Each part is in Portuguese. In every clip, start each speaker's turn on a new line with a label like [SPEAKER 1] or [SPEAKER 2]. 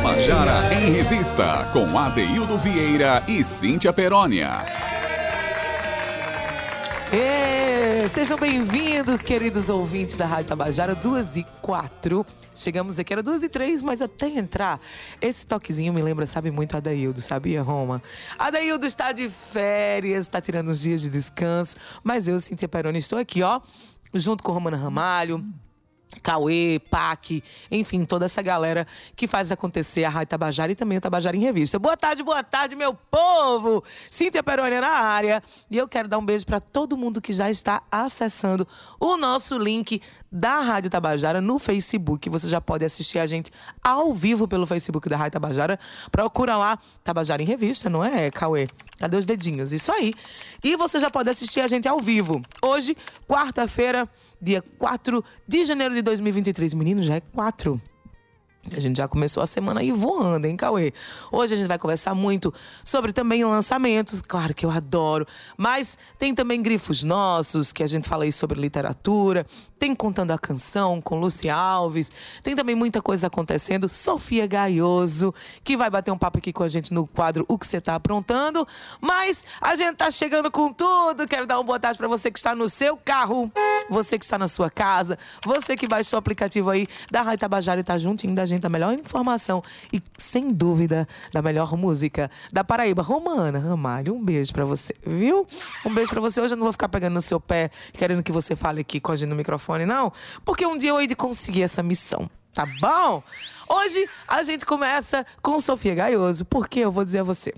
[SPEAKER 1] Tabajara em Revista, com Adeildo Vieira e Cíntia Perónia.
[SPEAKER 2] É, sejam bem-vindos, queridos ouvintes da Rádio Tabajara, 2 e 4. Chegamos aqui, era 2 e 3, mas até entrar, esse toquezinho me lembra, sabe, muito Adaildo, sabia, Roma? Adaildo está de férias, está tirando uns dias de descanso, mas eu, Cíntia Peroni, estou aqui, ó, junto com Romana Ramalho. Cauê, Pac, enfim, toda essa galera que faz acontecer a Rádio Tabajara e também o Tabajara em Revista. Boa tarde, boa tarde, meu povo! Cíntia Perônia na área. E eu quero dar um beijo para todo mundo que já está acessando o nosso link da Rádio Tabajara no Facebook. Você já pode assistir a gente ao vivo pelo Facebook da Rádio Tabajara. Procura lá, Tabajara em Revista, não é, Cauê? Cadê os dedinhos? Isso aí. E você já pode assistir a gente ao vivo. Hoje, quarta-feira, dia 4 de janeiro de 2023. Menino, já é 4. A gente já começou a semana aí voando, hein, Cauê? Hoje a gente vai conversar muito sobre também lançamentos, claro que eu adoro, mas tem também grifos nossos, que a gente fala aí sobre literatura, tem Contando a Canção com Luci Alves, tem também muita coisa acontecendo. Sofia Gaioso, que vai bater um papo aqui com a gente no quadro O que você tá aprontando, mas a gente tá chegando com tudo. Quero dar uma boa tarde para você que está no seu carro, você que está na sua casa, você que baixou o aplicativo aí da Rádio Tabajara e tá juntinho da gente, a melhor informação e, sem dúvida, da melhor música da Paraíba. Romana Ramalho, um beijo para você, viu? Um beijo para você. Hoje eu não vou ficar pegando no seu pé, querendo que você fale aqui com a gente no microfone, não, porque um dia eu hei de conseguir essa missão. Tá bom? Hoje a gente começa com Sofia Gaioso, porque eu vou dizer a você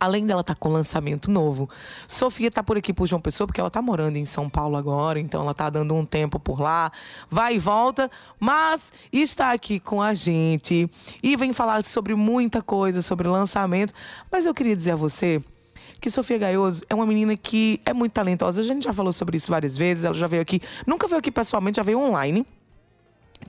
[SPEAKER 2] além dela estar tá com lançamento novo. Sofia tá por aqui por João Pessoa, porque ela tá morando em São Paulo agora, então ela tá dando um tempo por lá, vai e volta, mas está aqui com a gente e vem falar sobre muita coisa, sobre lançamento. Mas eu queria dizer a você que Sofia Gaioso é uma menina que é muito talentosa. A gente já falou sobre isso várias vezes, ela já veio aqui, nunca veio aqui pessoalmente, já veio online.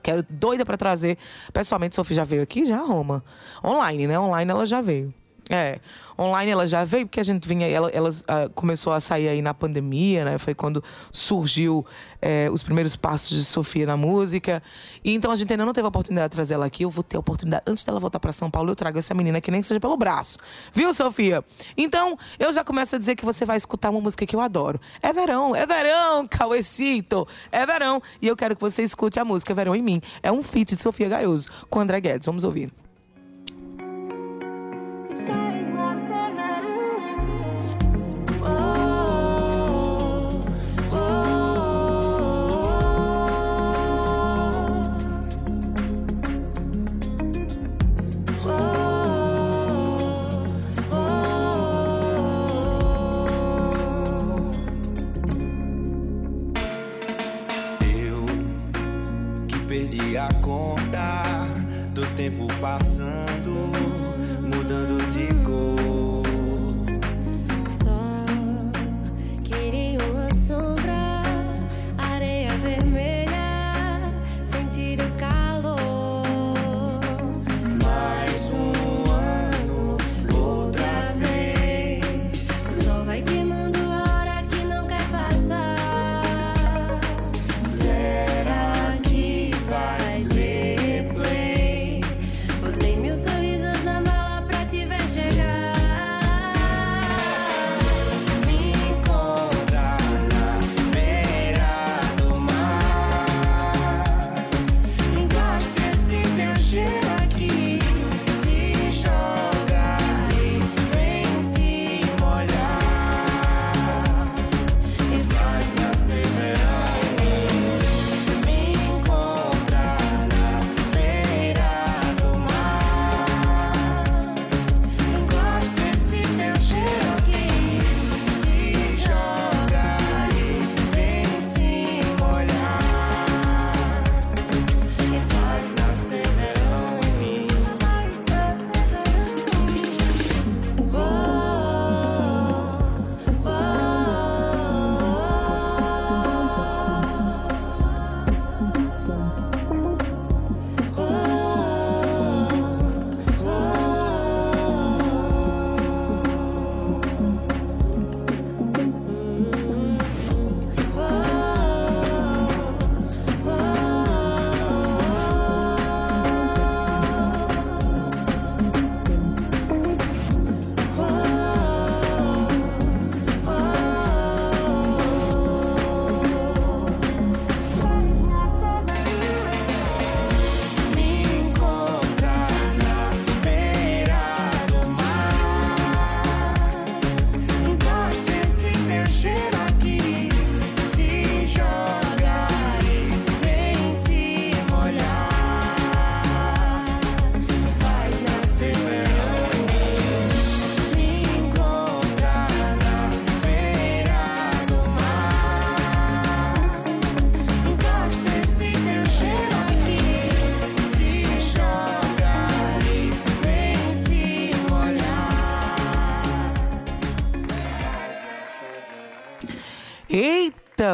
[SPEAKER 2] Quero doida para trazer. Pessoalmente, Sofia já veio aqui, já Roma. Online, né? Online ela já veio. É, online ela já veio, porque a gente vinha, ela, ela uh, começou a sair aí na pandemia, né? Foi quando surgiu é, os primeiros passos de Sofia na música. E então a gente ainda não teve a oportunidade de trazer ela aqui. Eu vou ter a oportunidade, antes dela voltar para São Paulo, eu trago essa menina que nem que seja pelo braço. Viu, Sofia? Então, eu já começo a dizer que você vai escutar uma música que eu adoro. É verão, é verão, Cauecito. É verão. E eu quero que você escute a música Verão em Mim. É um feat de Sofia Gaioso com André Guedes. Vamos ouvir. a conta do tempo passando.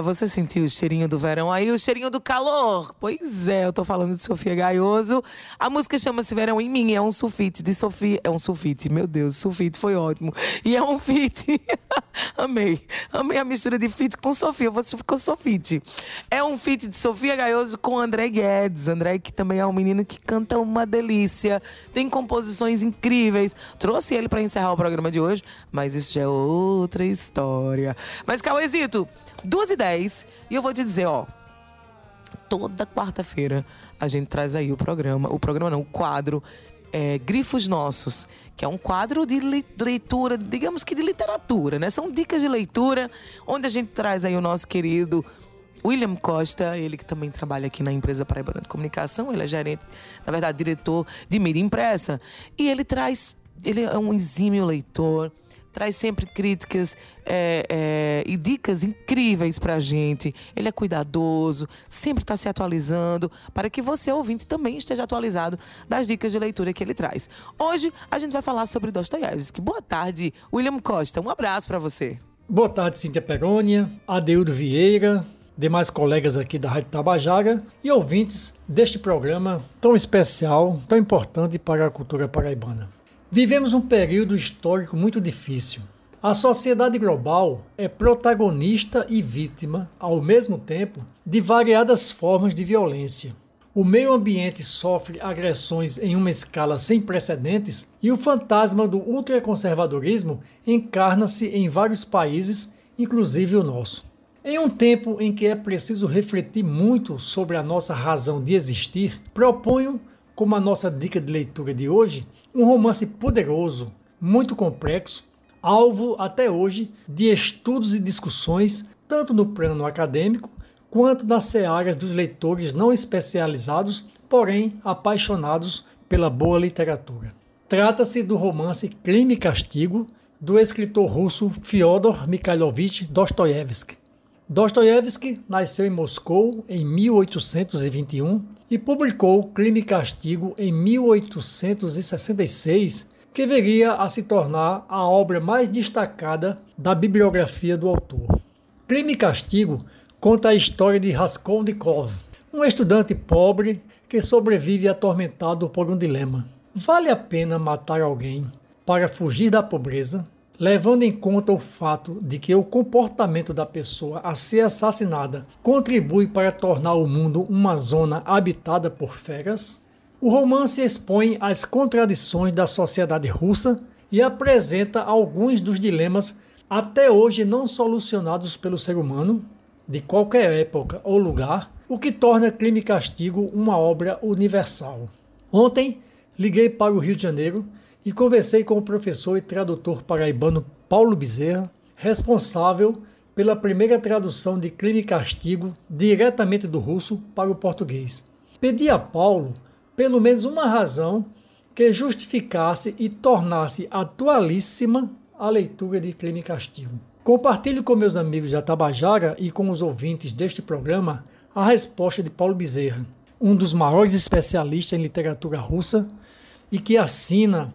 [SPEAKER 2] Você sentiu o cheirinho do verão aí, o cheirinho do calor? Pois é, eu tô falando de Sofia Gaioso. A música chama-se Verão em Mim, é um sulfite de Sofia. É um sulfite, meu Deus, sulfite foi ótimo. E é um fit. Amei. Amei a mistura de fit com Sofia. Você ficou Sofite. É um fit de Sofia Gaioso com André Guedes. André, que também é um menino que canta uma delícia. Tem composições incríveis. Trouxe ele para encerrar o programa de hoje, mas isso já é outra história. Mas, Cauêzito, duas e dez. E eu vou te dizer, ó. Toda quarta-feira a gente traz aí o programa. O programa não, o quadro é, Grifos Nossos, que é um quadro de leitura, digamos que de literatura, né? São dicas de leitura, onde a gente traz aí o nosso querido William Costa, ele que também trabalha aqui na empresa Paraibana de Comunicação, ele é gerente, na verdade, diretor de mídia impressa, e ele traz, ele é um exímio leitor, traz sempre críticas é, é, e dicas incríveis para a gente. Ele é cuidadoso, sempre está se atualizando, para que você, ouvinte, também esteja atualizado das dicas de leitura que ele traz. Hoje a gente vai falar sobre Dostoiévski. Boa tarde, William Costa. Um abraço para você.
[SPEAKER 3] Boa tarde, Cíntia Perônia, Adeudo Vieira, demais colegas aqui da Rádio Tabajara e ouvintes deste programa tão especial, tão importante para a cultura paraibana. Vivemos um período histórico muito difícil. A sociedade global é protagonista e vítima, ao mesmo tempo, de variadas formas de violência. O meio ambiente sofre agressões em uma escala sem precedentes e o fantasma do ultraconservadorismo encarna-se em vários países, inclusive o nosso. Em um tempo em que é preciso refletir muito sobre a nossa razão de existir, proponho, como a nossa dica de leitura de hoje, um romance poderoso, muito complexo, alvo até hoje de estudos e discussões, tanto no plano acadêmico quanto nas searas dos leitores não especializados, porém apaixonados pela boa literatura. Trata-se do romance Crime e Castigo, do escritor russo Fyodor Mikhailovich Dostoiévski. Dostoiévski nasceu em Moscou em 1821 e publicou Crime e Castigo em 1866, que viria a se tornar a obra mais destacada da bibliografia do autor. Crime e Castigo conta a história de Raskolnikov, um estudante pobre que sobrevive atormentado por um dilema. Vale a pena matar alguém para fugir da pobreza? Levando em conta o fato de que o comportamento da pessoa a ser assassinada contribui para tornar o mundo uma zona habitada por feras, o romance expõe as contradições da sociedade russa e apresenta alguns dos dilemas até hoje não solucionados pelo ser humano, de qualquer época ou lugar, o que torna Crime e Castigo uma obra universal. Ontem, liguei para o Rio de Janeiro e conversei com o professor e tradutor paraibano Paulo Bezerra, responsável pela primeira tradução de Crime e Castigo diretamente do russo para o português. Pedi a Paulo pelo menos uma razão que justificasse e tornasse atualíssima a leitura de Crime e Castigo. Compartilho com meus amigos da Tabajara e com os ouvintes deste programa a resposta de Paulo Bezerra, um dos maiores especialistas em literatura russa e que assina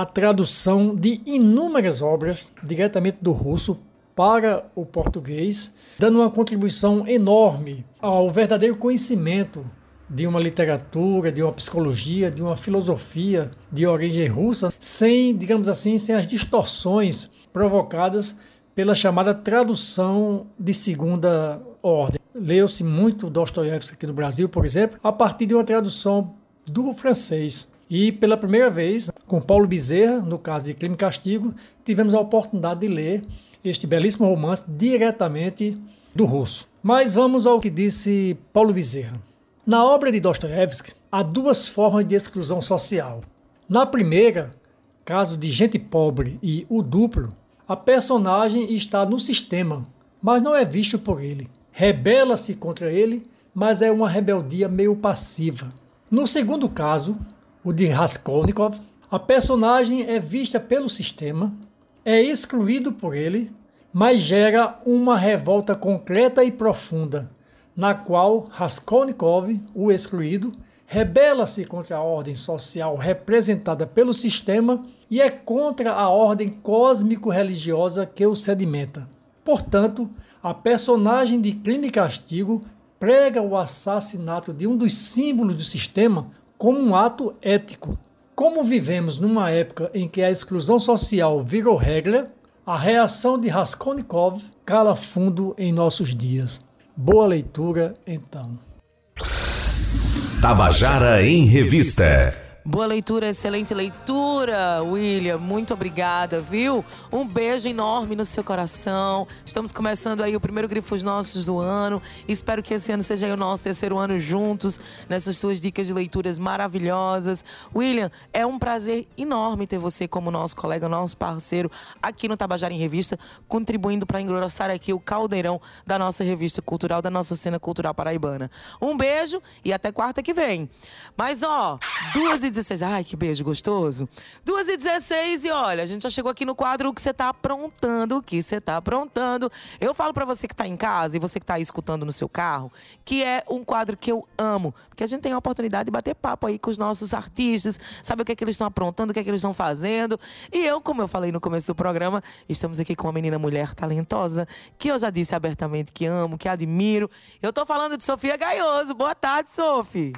[SPEAKER 3] a tradução de inúmeras obras diretamente do russo para o português, dando uma contribuição enorme ao verdadeiro conhecimento de uma literatura, de uma psicologia, de uma filosofia de origem russa, sem, digamos assim, sem as distorções provocadas pela chamada tradução de segunda ordem. Leu-se muito Dostoiévski aqui no Brasil, por exemplo, a partir de uma tradução do francês. E pela primeira vez, com Paulo Bezerra, no caso de Crime e Castigo, tivemos a oportunidade de ler este belíssimo romance diretamente do russo. Mas vamos ao que disse Paulo Bezerra. Na obra de Dostoiévski, há duas formas de exclusão social. Na primeira, caso de gente pobre e o duplo, a personagem está no sistema, mas não é visto por ele. Rebela-se contra ele, mas é uma rebeldia meio passiva. No segundo caso, o de Raskolnikov, a personagem é vista pelo sistema, é excluído por ele, mas gera uma revolta concreta e profunda, na qual Raskolnikov, o excluído, rebela-se contra a ordem social representada pelo sistema e é contra a ordem cósmico-religiosa que o sedimenta. Portanto, a personagem de Crime e Castigo prega o assassinato de um dos símbolos do sistema como um ato ético. Como vivemos numa época em que a exclusão social virou regra, a reação de Raskolnikov cala fundo em nossos dias. Boa leitura, então.
[SPEAKER 1] Tabajara em Revista.
[SPEAKER 2] Boa leitura, excelente leitura, William. Muito obrigada, viu? Um beijo enorme no seu coração. Estamos começando aí o primeiro Grifos Nossos do ano. Espero que esse ano seja o nosso terceiro ano juntos, nessas suas dicas de leituras maravilhosas. William, é um prazer enorme ter você como nosso colega, nosso parceiro aqui no Tabajara em Revista, contribuindo para engrossar aqui o caldeirão da nossa revista cultural, da nossa cena cultural paraibana. Um beijo e até quarta que vem. Mas, ó, duas e 16. Ai, que beijo gostoso. 2 e 16 e olha, a gente já chegou aqui no quadro O que você tá aprontando, o que você tá aprontando. Eu falo para você que tá em casa e você que tá aí escutando no seu carro, que é um quadro que eu amo, porque a gente tem a oportunidade de bater papo aí com os nossos artistas, saber o que é que eles estão aprontando, o que é que eles estão fazendo. E eu, como eu falei no começo do programa, estamos aqui com uma menina mulher talentosa, que eu já disse abertamente que amo, que admiro. Eu tô falando de Sofia Gaioso. Boa tarde, Sofia.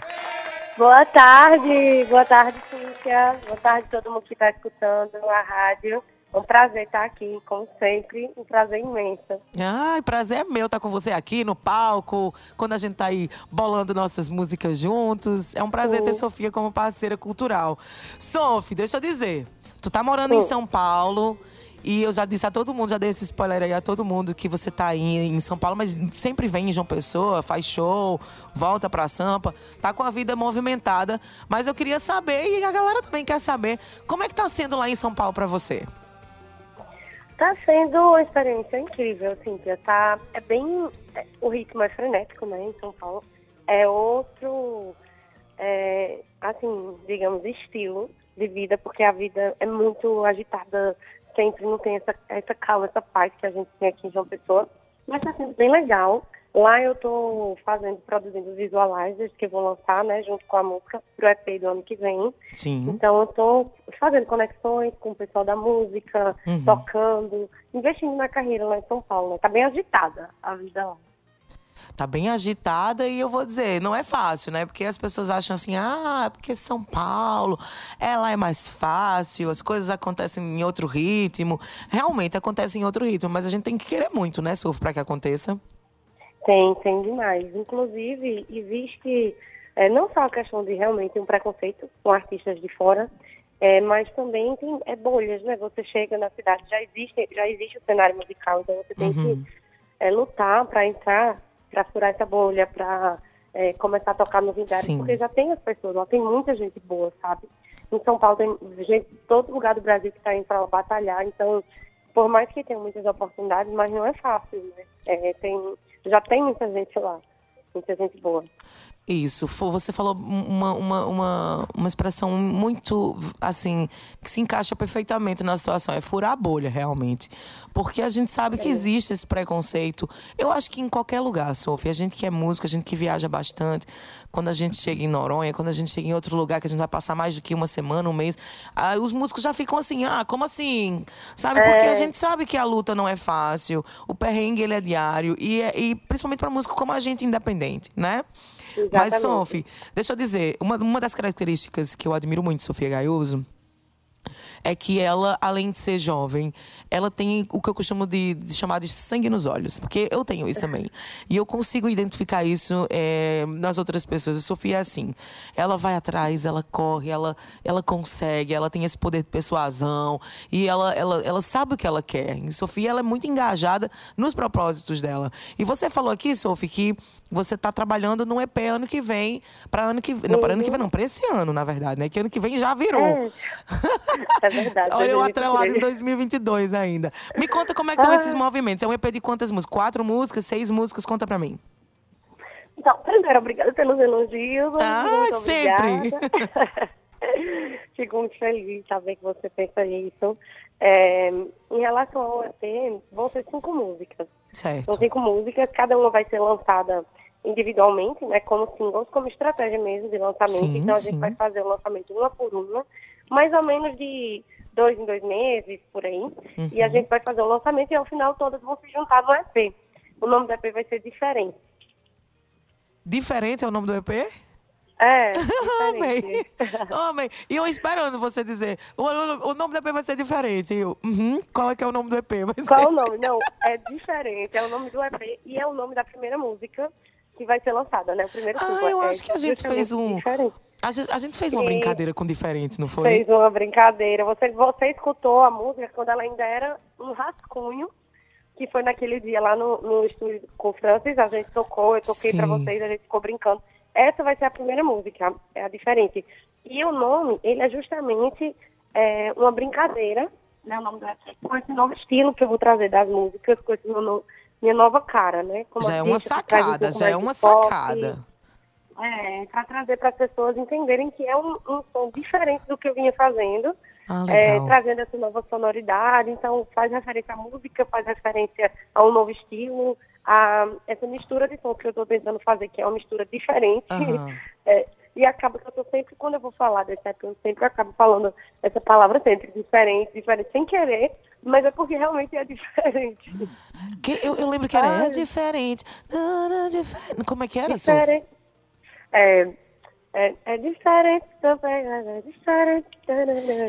[SPEAKER 4] Boa tarde, boa tarde, Cíntia. Boa tarde a todo mundo que está escutando a rádio. É um prazer estar aqui, como sempre, um prazer imenso.
[SPEAKER 2] Ai, prazer é meu estar com você aqui no palco, quando a gente está aí bolando nossas músicas juntos. É um prazer Sim. ter Sofia como parceira cultural. Sofia, deixa eu dizer, tu tá morando Sim. em São Paulo. E eu já disse a todo mundo, já dei esse spoiler aí a todo mundo que você tá aí em São Paulo, mas sempre vem em João Pessoa, faz show, volta pra Sampa, tá com a vida movimentada. Mas eu queria saber, e a galera também quer saber, como é que tá sendo lá em São Paulo pra você?
[SPEAKER 4] Tá sendo uma experiência incrível, Cíntia. Tá, é bem. É, o ritmo é frenético, né, em São Paulo. É outro, é, assim, digamos, estilo de vida, porque a vida é muito agitada sempre não tem essa, essa calma, essa paz que a gente tem aqui em João Pessoa. Mas está sendo bem legal. Lá eu estou fazendo, produzindo visualizers que eu vou lançar, né, junto com a música, pro EP do ano que vem.
[SPEAKER 2] Sim.
[SPEAKER 4] Então eu estou fazendo conexões com o pessoal da música, uhum. tocando, investindo na carreira lá em São Paulo. Né? Tá bem agitada a vida lá
[SPEAKER 2] tá bem agitada e eu vou dizer, não é fácil, né? Porque as pessoas acham assim, ah, porque São Paulo, ela é mais fácil, as coisas acontecem em outro ritmo. Realmente acontecem em outro ritmo, mas a gente tem que querer muito, né, Suf, para que aconteça.
[SPEAKER 4] Tem, tem demais. Inclusive, existe é, não só a questão de realmente um preconceito com artistas de fora, é, mas também tem é, bolhas, né? Você chega na cidade, já existe, já existe o cenário musical, então você tem uhum. que é, lutar para entrar para furar essa bolha, para é, começar a tocar novidades, Sim. porque já tem as pessoas, lá tem muita gente boa, sabe? Em São Paulo tem gente de todo lugar do Brasil que está indo para batalhar, então, por mais que tenha muitas oportunidades, mas não é fácil, né? É, tem, já tem muita gente lá, muita gente boa.
[SPEAKER 2] Isso, você falou uma, uma, uma, uma expressão muito, assim, que se encaixa perfeitamente na situação. É furar a bolha, realmente. Porque a gente sabe que é. existe esse preconceito. Eu acho que em qualquer lugar, Sofia. A gente que é músico, a gente que viaja bastante. Quando a gente chega em Noronha, quando a gente chega em outro lugar que a gente vai passar mais do que uma semana, um mês, aí os músicos já ficam assim, ah, como assim? Sabe? Porque a é. gente sabe que a luta não é fácil. O perrengue, ele é diário. E, é, e principalmente para músico como a gente independente, né?
[SPEAKER 4] Exatamente.
[SPEAKER 2] Mas, Sophie, deixa eu dizer, uma, uma das características que eu admiro muito Sofia Gaioso é que ela, além de ser jovem, ela tem o que eu costumo de, de chamar de sangue nos olhos. Porque eu tenho isso também. E eu consigo identificar isso é, nas outras pessoas. A Sofia é assim. Ela vai atrás, ela corre, ela, ela consegue, ela tem esse poder de persuasão. E ela, ela, ela sabe o que ela quer. E Sofia, ela é muito engajada nos propósitos dela. E você falou aqui, Sofia, que você está trabalhando no EP ano que vem, para ano que não, para ano que vem, não, para esse ano, na verdade, né? Que ano que vem já virou. É,
[SPEAKER 4] é verdade.
[SPEAKER 2] Olha, eu atrelado em 2022 ainda. Me conta como é que estão ah. esses movimentos. É um EP de quantas músicas? Quatro músicas, seis músicas? Conta para mim.
[SPEAKER 4] Então, primeiro, obrigada pelos elogios.
[SPEAKER 2] Ah, sempre!
[SPEAKER 4] Fico muito feliz de saber que você pensa isso. É, em relação ao EP, vão ser cinco músicas.
[SPEAKER 2] Certo.
[SPEAKER 4] São cinco músicas, cada uma vai ser lançada individualmente, né, como singles, como estratégia mesmo de lançamento. Sim, então a sim. gente vai fazer o lançamento uma por uma, mais ou menos de dois em dois meses, por aí. Uhum. E a gente vai fazer o lançamento e ao final todas vão se juntar no EP. o nome do EP vai ser diferente.
[SPEAKER 2] Diferente é o nome do EP?
[SPEAKER 4] É,
[SPEAKER 2] Amei. Amei. E eu esperando você dizer, o, o- o nome do EP vai ser diferente. Eu, uhum, qual é que é o nome do EP? Vai ser...
[SPEAKER 4] Qual o nome? Não, é diferente. É o nome do EP e é o nome da primeira música que vai ser lançada, né? O primeiro
[SPEAKER 2] Ah,
[SPEAKER 4] single
[SPEAKER 2] eu
[SPEAKER 4] é
[SPEAKER 2] acho que a gente fez um-
[SPEAKER 4] Diferente.
[SPEAKER 2] A gente, a gente fez uma brincadeira com diferente, não foi?
[SPEAKER 4] Fez uma brincadeira. Você, você escutou a música quando ela ainda era um rascunho, que foi naquele dia lá no, no estúdio com o Francis. A gente tocou, eu toquei pra
[SPEAKER 2] Sim.
[SPEAKER 4] vocês, a gente ficou brincando. Essa vai ser a primeira música, é a diferente. E o nome, ele é justamente é, uma brincadeira, né? O nome do com esse novo estilo que eu vou trazer das músicas, com esse meu no- minha nova cara, né? Como
[SPEAKER 2] Já é uma
[SPEAKER 4] um
[SPEAKER 2] sacada,
[SPEAKER 4] pouco
[SPEAKER 2] já é uma
[SPEAKER 4] pop,
[SPEAKER 2] sacada.
[SPEAKER 4] É, para trazer para as pessoas entenderem que é um, um som diferente do que eu vinha fazendo,
[SPEAKER 2] Ah,
[SPEAKER 4] é, trazendo essa nova sonoridade. Então, faz referência à música, faz referência a um novo estilo, a essa mistura de sons que eu estou tentando fazer, que é uma mistura diferente.
[SPEAKER 2] Aham.
[SPEAKER 4] É, e acaba que eu estou sempre, quando eu vou falar desse EP, eu sempre acabo falando essa palavra sempre, diferente, diferente, sem querer, mas é porque realmente é diferente.
[SPEAKER 2] Que- eu, eu lembro que era é diferente. nada diferente. Como é que era?
[SPEAKER 4] Diferente. É, é, é diferente também, é diferente.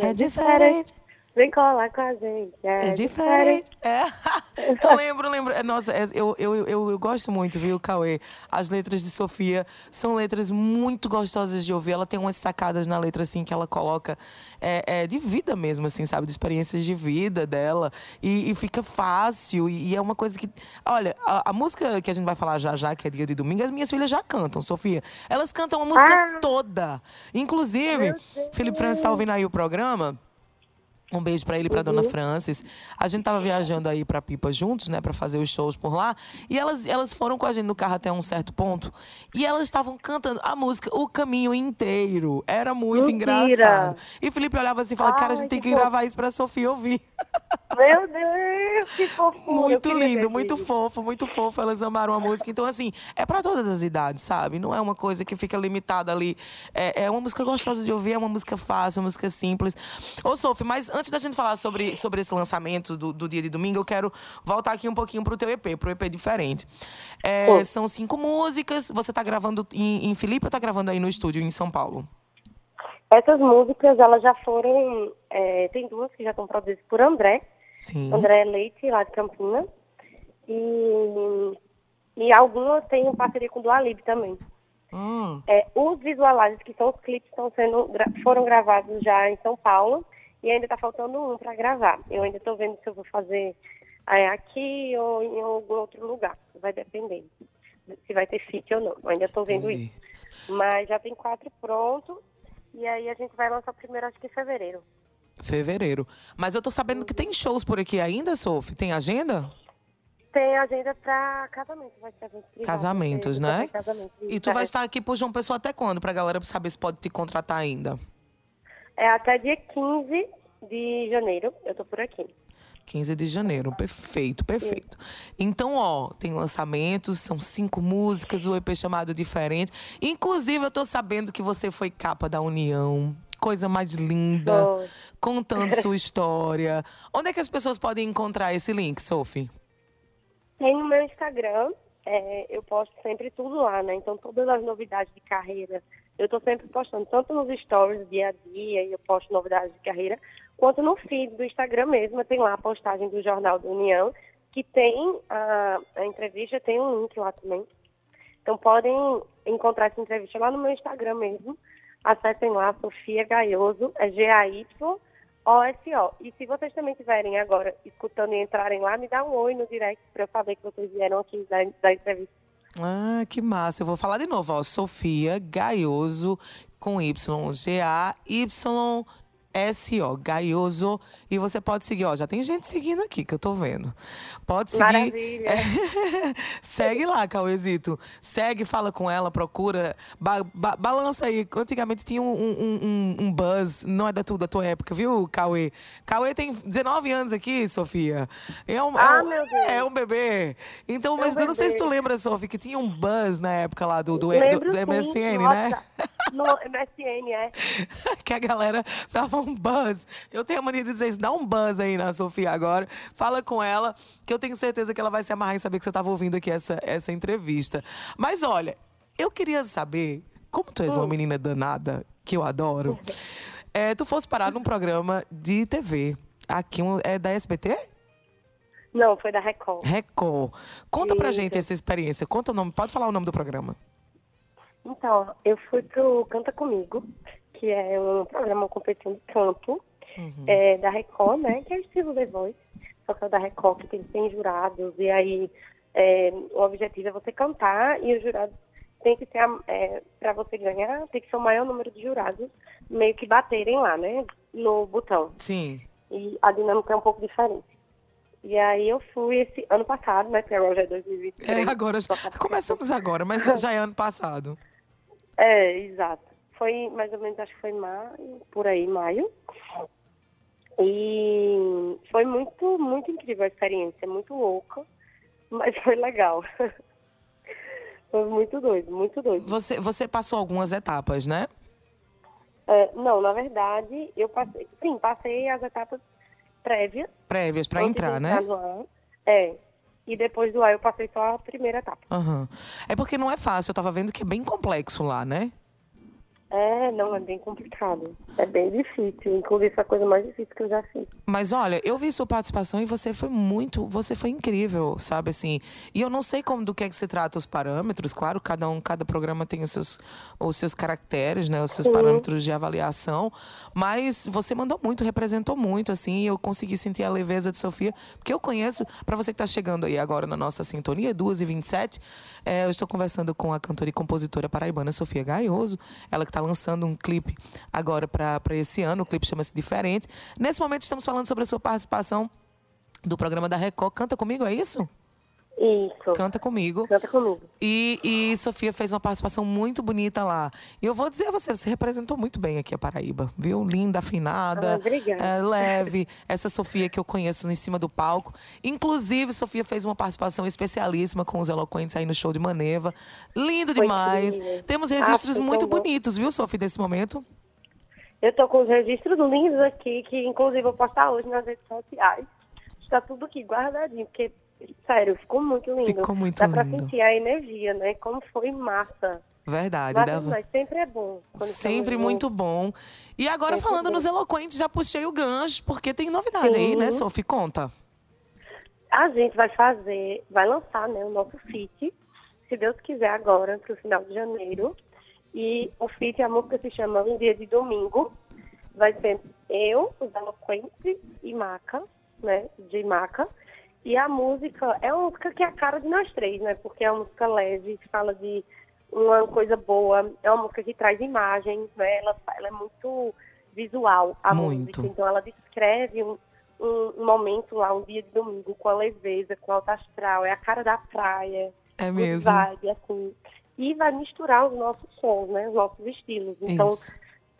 [SPEAKER 2] É diferente.
[SPEAKER 4] Vem colar com a gente. É,
[SPEAKER 2] É diferente. É. Eu lembro, lembro. É, Nossa, é, eu, eu, eu, eu gosto muito, viu, Cauê? As letras de Sofia são letras muito gostosas de ouvir. Ela tem umas sacadas na letra, assim, que ela coloca é, é, de vida mesmo, assim, sabe? De experiências de vida dela. E, e fica fácil. E, e é uma coisa que. Olha, a, a música que a gente vai falar já já, que é dia de domingo, as minhas filhas já cantam, Sofia. Elas cantam a música
[SPEAKER 4] Ah.
[SPEAKER 2] toda. Inclusive. Felipe Francis tá ouvindo aí o programa. Um beijo pra ele e pra
[SPEAKER 4] Uhum.
[SPEAKER 2] dona Francis. A gente tava viajando aí pra Pipa juntos, né, Pra fazer os shows por lá, e elas elas foram com a gente no carro até um certo ponto, e elas estavam cantando a música o caminho inteiro. Era muito
[SPEAKER 4] Mentira.
[SPEAKER 2] engraçado. E Felipe olhava assim e falava: "Cara, a gente tem que
[SPEAKER 4] que fofo.
[SPEAKER 2] gravar isso pra Sofia ouvir".
[SPEAKER 4] Meu Deus, que eu
[SPEAKER 2] Muito lindo, muito fofo, muito fofo. Elas amaram a música. Então, assim, é pra todas as idades, sabe? Não é uma coisa que fica limitada ali. É, é uma música gostosa de ouvir, é uma música fácil, uma música simples. Ô, Sophie, mas antes da gente falar sobre, sobre esse lançamento do, do dia de domingo, eu quero voltar aqui um pouquinho pro teu EP, pro EP diferente. É,
[SPEAKER 4] Pô.
[SPEAKER 2] são cinco músicas. Você tá gravando em, em Felipe ou tá gravando aí no estúdio em São Paulo?
[SPEAKER 4] Essas músicas, elas já foram. é, tem duas que já estão produzidas por André.
[SPEAKER 2] Sim.
[SPEAKER 4] André Leite, lá de Campinas. E, e algumas têm parceria com o Dualib também.
[SPEAKER 2] Hum,
[SPEAKER 4] É, os visualizers, que são os clipes, estão sendo, foram gravados já em São Paulo e ainda está faltando um para gravar. Eu ainda estou vendo se eu vou fazer é, aqui ou em algum outro lugar. Vai depender se vai ter fit ou não. Eu ainda estou vendo
[SPEAKER 2] entendi.
[SPEAKER 4] isso. Mas já tem quatro prontos e aí a gente vai lançar o primeiro, acho que em fevereiro.
[SPEAKER 2] Fevereiro. Mas eu tô sabendo que tem shows por aqui ainda, Sophie. Tem agenda?
[SPEAKER 4] Tem agenda para casamento, vai ser evento privado,
[SPEAKER 2] Casamentos, né?
[SPEAKER 4] casamento,
[SPEAKER 2] E tu vai estar aqui por João Pessoa até quando? Pra galera saber se pode te contratar ainda.
[SPEAKER 4] É até dia 15 de janeiro, eu tô por aqui.
[SPEAKER 2] 15 de janeiro, perfeito, perfeito. Então, ó, tem lançamentos, são cinco músicas, o EP chamado Diferente. Inclusive, eu tô sabendo que você foi capa da União. Coisa mais linda, contando sua história. Onde é que as pessoas podem encontrar esse link, Sophie?
[SPEAKER 4] Tem no meu Instagram, é, eu posto sempre tudo lá, né? Então, todas as novidades de carreira, eu tô sempre postando, tanto nos stories, dia a dia, e eu posto novidades de carreira, quanto no feed do Instagram mesmo, tem lá a postagem do Jornal da União, que tem a, a entrevista, tem um link lá também. Então, podem encontrar essa entrevista lá no meu Instagram mesmo. Acessem lá, Sofia Gaioso, é G-A-Y-O-S-O. E se vocês também estiverem agora escutando e entrarem lá, me dá um oi no direct para eu saber que vocês vieram aqui da, da entrevista.
[SPEAKER 2] Ah, que massa. Eu vou falar de novo, ó. Sofia Gaioso com Y. G-A-Y. S-O, Gaioso. E você pode seguir, ó. Já tem gente seguindo aqui que eu tô vendo. Pode seguir.
[SPEAKER 4] Maravilha.
[SPEAKER 2] Segue lá, Cauêzito. Segue, fala com ela, procura. ba- ba- balança aí. Antigamente tinha um, um, um, um buzz, não é da, tua, da tua época, viu, Cauê? Cauê tem 19 anos aqui, Sofia. É um,
[SPEAKER 4] Ah,
[SPEAKER 2] é um,
[SPEAKER 4] meu Deus.
[SPEAKER 2] é um bebê. Então, mas
[SPEAKER 4] um
[SPEAKER 2] eu não sei se tu lembra, Sofia, que tinha um buzz na época lá do, do, do,
[SPEAKER 4] Lembro
[SPEAKER 2] do
[SPEAKER 4] sim,
[SPEAKER 2] MSN,
[SPEAKER 4] nossa,
[SPEAKER 2] né?
[SPEAKER 4] No MSN, é.
[SPEAKER 2] que a galera dava um buzz. Eu tenho a mania de dizer isso, dá um buzz aí na Sofia agora. Fala com ela, que eu tenho certeza que ela vai se amarrar em saber que você estava ouvindo aqui essa, essa entrevista. Mas olha, eu queria saber, como tu és uma menina danada, que eu adoro, é, tu fosse parar num programa de TV. Aqui um, é da SBT?
[SPEAKER 4] Não, foi da Record.
[SPEAKER 2] Record. Conta pra
[SPEAKER 4] Isso.
[SPEAKER 2] gente essa experiência. Conta o nome, pode falar o nome do programa.
[SPEAKER 4] Então, eu fui pro Canta Comigo, que é um programa, competição de canto é, da Record, né? Que é o estilo The Voice, só que é o da Record, que tem 100 jurados, e aí é, o objetivo é você cantar e os jurados tem que ser, é, para você ganhar, tem que ser o maior número de jurados meio que baterem lá, né? No botão.
[SPEAKER 2] Sim.
[SPEAKER 4] E a dinâmica é um pouco diferente. E aí eu fui esse ano passado, né? Porque agora já é 2023.
[SPEAKER 2] É, agora. Começamos agora, mas já é ano passado.
[SPEAKER 4] É, exato. Foi mais ou menos, acho que foi maio, por aí, maio. E foi muito, muito incrível a experiência, muito louca, mas foi legal. foi muito doido, muito doido.
[SPEAKER 2] Você, você passou algumas etapas, né?
[SPEAKER 4] É, não, na verdade, eu passei, sim, passei as etapas prévias.
[SPEAKER 2] Prévias
[SPEAKER 4] de
[SPEAKER 2] entrar, né?
[SPEAKER 4] É. E depois do ar eu passei só a primeira etapa.
[SPEAKER 2] Aham. É porque não é fácil, eu tava vendo que é bem complexo lá, né?
[SPEAKER 4] É, não, é bem complicado. É bem difícil. Inclusive, foi a coisa mais difícil que eu já fiz.
[SPEAKER 2] Mas olha, eu vi sua participação e você foi muito, você foi incrível, sabe assim. E eu não sei como do que é que se trata os parâmetros, claro, cada um, cada programa tem os seus, os seus caracteres, né, os seus parâmetros de avaliação, mas você mandou muito, representou muito assim, eu consegui sentir a leveza de Sofia, porque eu conheço, para você que está chegando aí agora na nossa sintonia, 2h27, é, eu estou conversando com a cantora e compositora paraibana Sofia Gaioso, ela que está lançando um clipe agora para esse ano, o clipe chama-se Diferente. Nesse momento estamos falando sobre a sua participação do programa da Record. Canta comigo, é isso?
[SPEAKER 4] Isso.
[SPEAKER 2] Canta comigo.
[SPEAKER 4] Canta comigo.
[SPEAKER 2] E, e Sofia fez uma participação muito bonita lá. E eu vou dizer a você, você representou muito bem aqui a Paraíba, viu? Linda, afinada,
[SPEAKER 4] Ah, obrigada.
[SPEAKER 2] é, leve. Essa Sofia que eu conheço em cima do palco. Inclusive, Sofia fez uma participação especialíssima com os eloquentes aí no show de Maneva. Lindo
[SPEAKER 4] Foi
[SPEAKER 2] demais.
[SPEAKER 4] incrível.
[SPEAKER 2] Temos
[SPEAKER 4] Ah,
[SPEAKER 2] registros
[SPEAKER 4] tão
[SPEAKER 2] muito bonitos, viu, Sofia, desse momento?
[SPEAKER 4] Eu tô com os registros lindos aqui, que inclusive eu vou postar hoje nas redes sociais. Está tudo aqui guardadinho, porque, sério, ficou muito lindo.
[SPEAKER 2] Ficou muito
[SPEAKER 4] Dá pra
[SPEAKER 2] lindo.
[SPEAKER 4] sentir a energia, né? Como foi massa.
[SPEAKER 2] Verdade,
[SPEAKER 4] Mas,
[SPEAKER 2] dava.
[SPEAKER 4] mas sempre é bom.
[SPEAKER 2] Sempre muito bom. E agora,
[SPEAKER 4] Sempre
[SPEAKER 2] falando
[SPEAKER 4] bom.
[SPEAKER 2] nos eloquentes, já puxei o gancho, porque tem novidade aí,
[SPEAKER 4] Sim.
[SPEAKER 2] né, Sophie? Conta.
[SPEAKER 4] A gente vai fazer, vai lançar né, o nosso feat, se Deus quiser, agora, pro final de janeiro. E o feat, a música se chama Um Dia de Domingo. Vai ser eu, os eloquentes e Maca, né? De Maca. E a música é uma música que é a cara de nós três, né? Porque é uma música leve, que fala de uma coisa boa. É uma música que traz imagens, né? Ela, ela é muito visual, a
[SPEAKER 2] Muito.
[SPEAKER 4] música. Então ela descreve um, um, momento lá, um dia de domingo, com a leveza, com alta astral. É a cara da praia.
[SPEAKER 2] É mesmo.
[SPEAKER 4] Vibe, assim. E vai misturar os nossos sons, né? Os nossos estilos. Então,
[SPEAKER 2] Isso.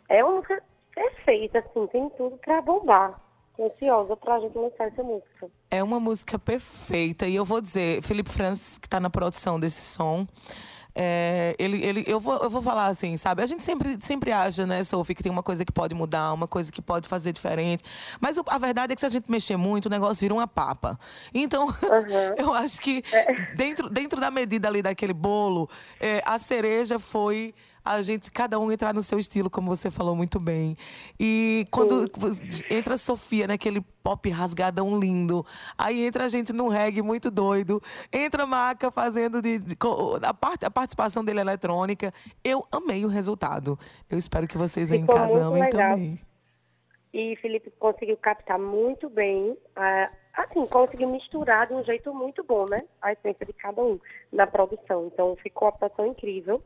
[SPEAKER 4] é uma música perfeita, assim, tem tudo pra bombar. Ansiosa pra gente lançar essa música.
[SPEAKER 2] É uma música perfeita. E eu vou dizer, Felipe Francis, que está na produção desse som, é, ele, ele, eu, vou, eu vou falar assim, sabe? A gente sempre, sempre acha, né, Sophie, que tem uma coisa que pode mudar, uma coisa que pode fazer diferente. Mas o- a verdade é que se a gente mexer muito, o negócio vira uma papa. Então, eu acho que dentro, dentro da medida ali daquele bolo, é, a cereja foi a gente, cada um entrar no seu estilo, como você falou muito bem. E quando entra a Sofia naquele pop rasgadão lindo, aí entra a gente num reggae muito doido, entra a Maca fazendo de, de- a, parte, a participação dele eletrônica. Eu amei o resultado. Eu espero que vocês aí em casa amem
[SPEAKER 4] legal.
[SPEAKER 2] também.
[SPEAKER 4] E Felipe conseguiu captar muito bem, ah, assim, conseguiu misturar de um jeito muito bom, né? A essência de cada um na produção. Então ficou uma produção incrível.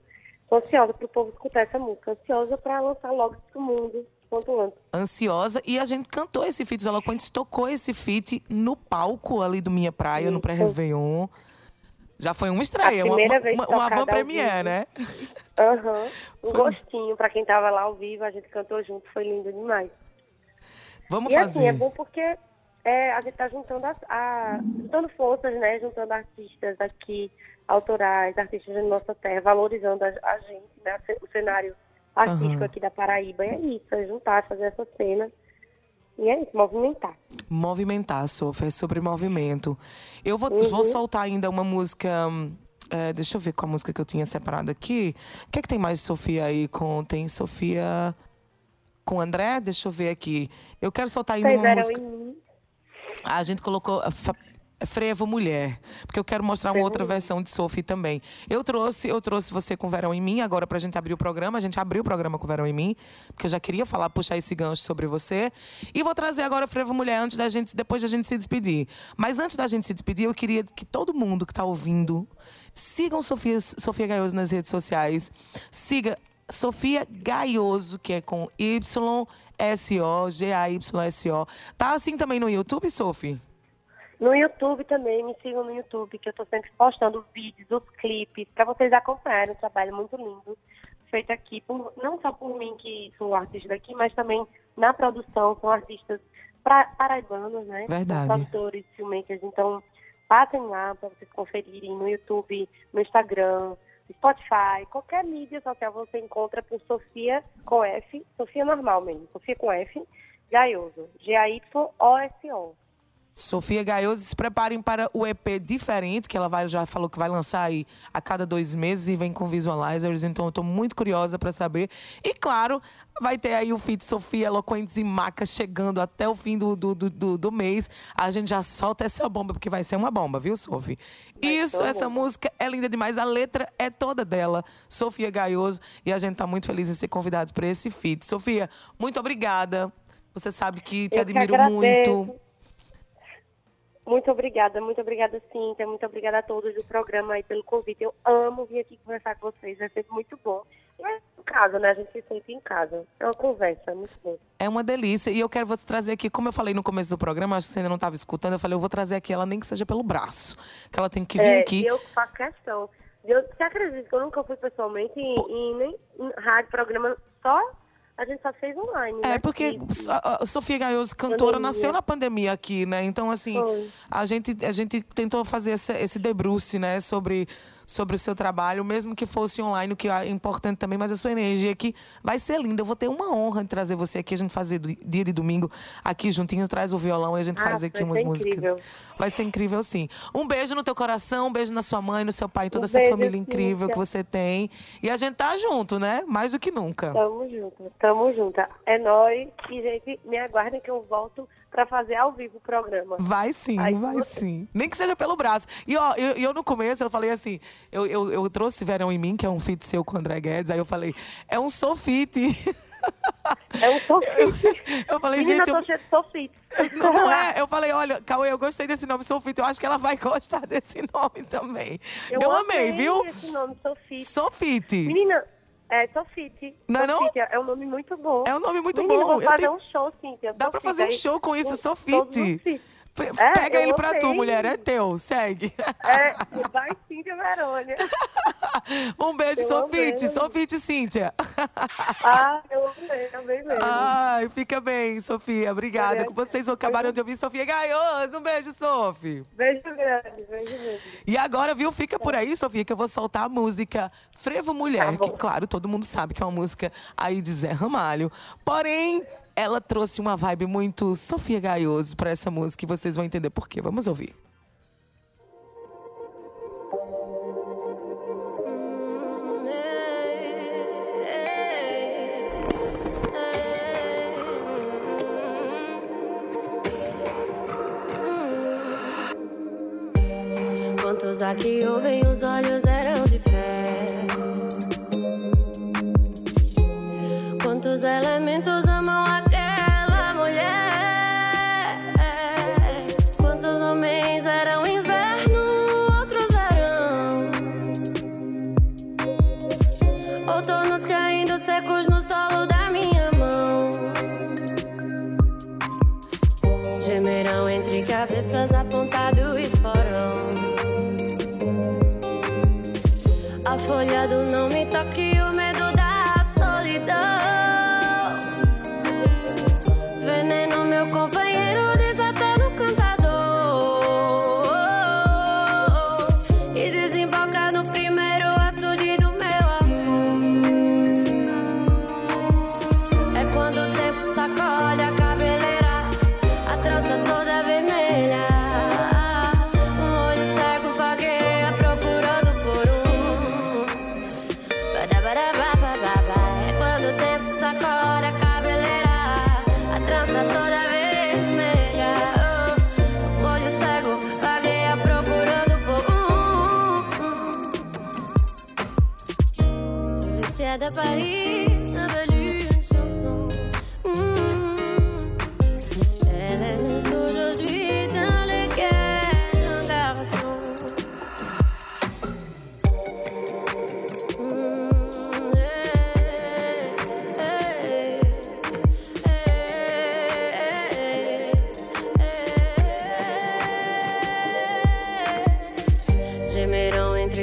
[SPEAKER 4] Tô ansiosa pro povo escutar essa música, ansiosa pra lançar logo pro mundo, quanto antes.
[SPEAKER 2] ansiosa e a gente cantou esse feat, os Eloquentes tocou esse feat no palco ali do Minha Praia, no pré-Réveillon. Já foi uma estreia,
[SPEAKER 4] A
[SPEAKER 2] uma, uma, uma, van premiere, né?
[SPEAKER 4] Aham. Um gostinho pra quem tava lá ao vivo, a gente cantou junto, foi lindo demais.
[SPEAKER 2] Vamos
[SPEAKER 4] e
[SPEAKER 2] fazer.
[SPEAKER 4] assim, é bom porque é, a gente tá juntando, as- a, juntando forças, né? Juntando artistas aqui, autorais, artistas da nossa terra, valorizando a, a gente, né? O cenário artístico
[SPEAKER 2] Aham.
[SPEAKER 4] aqui da Paraíba. E é isso, é juntar, fazer essa cena. E é isso, movimentar.
[SPEAKER 2] Movimentar, Sofia, é sobre movimento. Eu vou,
[SPEAKER 4] Uhum.
[SPEAKER 2] vou soltar ainda uma música. é, deixa eu ver qual a música que eu tinha separado aqui. O que é que tem mais de Sofia aí? Com, tem Sofia com André? Deixa eu ver aqui. Eu quero soltar ainda
[SPEAKER 4] Vocês
[SPEAKER 2] uma música.
[SPEAKER 4] em mim.
[SPEAKER 2] A gente colocou a Frevo Mulher, porque eu quero mostrar uma outra versão de Sophie também. Eu trouxe, eu trouxe você com Verão em mim agora pra gente abrir o programa. A gente abriu o programa com Verão em mim, porque eu já queria falar, puxar esse gancho sobre você. E vou trazer agora Frevo Mulher antes da gente, depois da gente se despedir. Mas antes da gente se despedir, eu queria que todo mundo que tá ouvindo sigam Sofia, Sofia Gaioso nas redes sociais. Siga Sofia Gaioso, que é com Y S O G A Y S O. Tá assim também no YouTube, Sophie?
[SPEAKER 4] No YouTube também, me sigam no YouTube, que eu estou sempre postando vídeos, os clipes, para vocês acompanharem um trabalho muito lindo, feito aqui, por- não só por mim, que sou artista daqui, mas também na produção, são artistas pra, paraibanos, né?
[SPEAKER 2] Verdade.
[SPEAKER 4] Produtores, filmmakers, então passem lá para vocês conferirem no YouTube, no Instagram, Spotify, qualquer mídia social você encontra por Sofia com F, Sofia normal mesmo, Sofia com F, Gaioso, G-A-Y-O-S-O.
[SPEAKER 2] Sofia Gaioso, se preparem para o EP diferente, que ela vai, já falou que vai lançar aí a cada dois meses e vem com visualizers, então eu tô muito curiosa para saber. E claro, vai ter aí o feat Sofia Eloquentes e Maca chegando até o fim do, do, do, do- mês. A gente já solta essa bomba, porque vai ser uma bomba, viu, Sophie? Isso, essa
[SPEAKER 4] bomba.
[SPEAKER 2] música é linda demais. A letra é toda dela, Sofia Gaioso, e a gente tá muito feliz em ser convidados para esse feat. Sofia, muito obrigada. Você sabe que te
[SPEAKER 4] Eu que
[SPEAKER 2] admiro
[SPEAKER 4] agradeço.
[SPEAKER 2] muito.
[SPEAKER 4] Muito obrigada, muito obrigada, Cíntia. Muito obrigada a todos do programa aí pelo convite. Eu amo vir aqui conversar com vocês, é sempre muito bom. E é em casa, né? A gente se sente em casa. É uma conversa, muito bom.
[SPEAKER 2] É uma delícia. E eu quero você trazer aqui, como eu falei no começo do programa, acho que você ainda não estava escutando, eu falei, eu vou trazer aqui ela nem que seja pelo braço. Que ela tem que vir
[SPEAKER 4] É,
[SPEAKER 2] aqui.
[SPEAKER 4] E eu faço questão. Eu, você acredita que eu nunca fui pessoalmente em, em nem em rádio, programa, só a gente só fez online.
[SPEAKER 2] É,
[SPEAKER 4] né?
[SPEAKER 2] porque
[SPEAKER 4] E-
[SPEAKER 2] a, a Sofia Gaioso, cantora,
[SPEAKER 4] Pandemia.
[SPEAKER 2] nasceu na pandemia aqui, né? Então, assim,
[SPEAKER 4] Foi.
[SPEAKER 2] a gente, a gente tentou fazer esse, esse debruce, né, sobre, sobre o seu trabalho, mesmo que fosse online, o que é importante também, mas a sua energia aqui vai ser linda. Eu vou ter uma honra de trazer você aqui, a gente fazer dia de domingo aqui juntinho, traz o violão e a gente
[SPEAKER 4] Ah,
[SPEAKER 2] faz aqui umas músicas.
[SPEAKER 4] incrível.
[SPEAKER 2] Vai ser incrível, sim. Um beijo no teu coração, um beijo na sua mãe, no seu pai, toda
[SPEAKER 4] Um
[SPEAKER 2] essa família incrível que você tem. E a gente tá junto, né? Mais do que nunca.
[SPEAKER 4] Tamo junto, tamo junto. É nóis. E, gente, me aguardem que eu volto pra fazer ao vivo o programa.
[SPEAKER 2] Vai sim,
[SPEAKER 4] Ai,
[SPEAKER 2] vai
[SPEAKER 4] você-
[SPEAKER 2] sim. Nem que seja pelo braço. E ó, eu, eu no começo eu falei assim, eu, eu, eu trouxe Verão em mim, que é um feat seu com o André Guedes, aí eu falei, é um sofite.
[SPEAKER 4] É um sofite.
[SPEAKER 2] Eu falei,
[SPEAKER 4] Menina,
[SPEAKER 2] gente,
[SPEAKER 4] eu tô
[SPEAKER 2] eu,
[SPEAKER 4] cheia de sofite.
[SPEAKER 2] não, não é. Eu falei, olha, Cauê, eu gostei desse nome, Sofite. Eu acho que ela vai gostar desse nome também. Eu, amei, viu?
[SPEAKER 4] esse nome, Sofite.
[SPEAKER 2] Sofite.
[SPEAKER 4] Menina, é Sofite.
[SPEAKER 2] Não é não?
[SPEAKER 4] Sofite, é um nome muito bom.
[SPEAKER 2] É um nome muito
[SPEAKER 4] Menina,
[SPEAKER 2] bom.
[SPEAKER 4] vou
[SPEAKER 2] Eu
[SPEAKER 4] fazer
[SPEAKER 2] tenho-
[SPEAKER 4] um show, Cíntia.
[SPEAKER 2] Dá pra
[SPEAKER 4] Sofite,
[SPEAKER 2] fazer um show com isso,
[SPEAKER 4] com
[SPEAKER 2] Sofite.
[SPEAKER 4] É,
[SPEAKER 2] Pega ele pra tu, mulher. É teu. Segue.
[SPEAKER 4] É, vai Cíntia Verônia.
[SPEAKER 2] Um beijo, Sofite. Sofite, Cíntia.
[SPEAKER 4] Ah, eu amei, amei mesmo.
[SPEAKER 2] Ai, fica bem, Sofia. Obrigada.
[SPEAKER 4] Obrigada.
[SPEAKER 2] Vocês acabaram de ouvir Sofia Gaioso. Um beijo, Sofi.
[SPEAKER 4] Beijo grande, beijo grande.
[SPEAKER 2] E agora, viu? Fica por aí, Sofia, que eu vou soltar a música Frevo Mulher,
[SPEAKER 4] Tá
[SPEAKER 2] que, claro, todo mundo sabe que é uma música aí de Zé Ramalho. Porém, ela trouxe uma vibe muito Sofia Gaioso pra essa música e vocês vão entender por quê. Vamos ouvir.
[SPEAKER 5] Quantos aqui ouvem os olhos eram de fé? Quantos elementos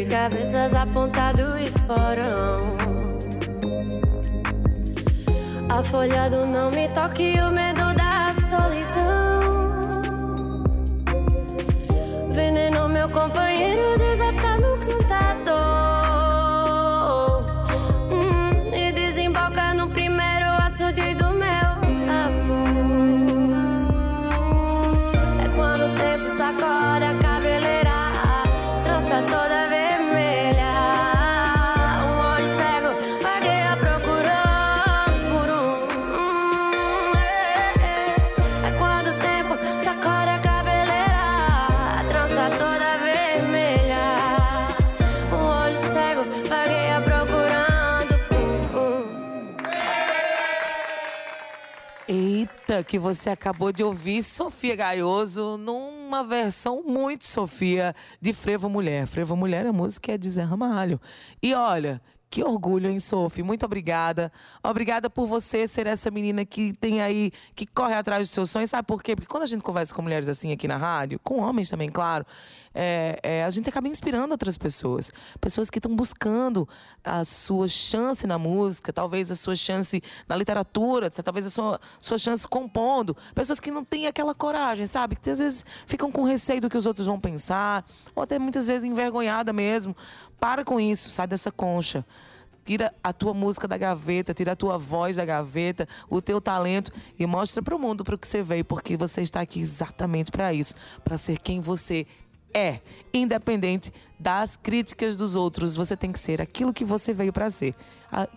[SPEAKER 5] cabeças apontado esporão. A folha do não me toque o medo da solidão. Veneno, meu companheiro, desata
[SPEAKER 2] que você acabou de ouvir Sofia Gaioso numa versão muito Sofia de Frevo Mulher. Frevo Mulher, a música é de Zé Ramalho. E olha, que orgulho, hein, Sophie? Muito obrigada. Obrigada por você ser essa menina que tem aí, que corre atrás dos seus sonhos. Sabe por quê? Porque quando a gente conversa com mulheres assim aqui na rádio, com homens também, claro, é, é, a gente acaba inspirando outras pessoas. Pessoas que estão buscando a sua chance na música, talvez a sua chance na literatura, talvez a sua, sua chance compondo. Pessoas que não têm aquela coragem, sabe? Que às vezes ficam com receio do que os outros vão pensar, ou até muitas vezes envergonhada mesmo. Para com isso, sai dessa concha. Tira a tua música da gaveta, tira a tua voz da gaveta, o teu talento e mostra para o mundo para o que você veio, porque você está aqui exatamente para isso, para ser quem você é, independente das críticas dos outros. Você tem que ser aquilo que você veio para ser,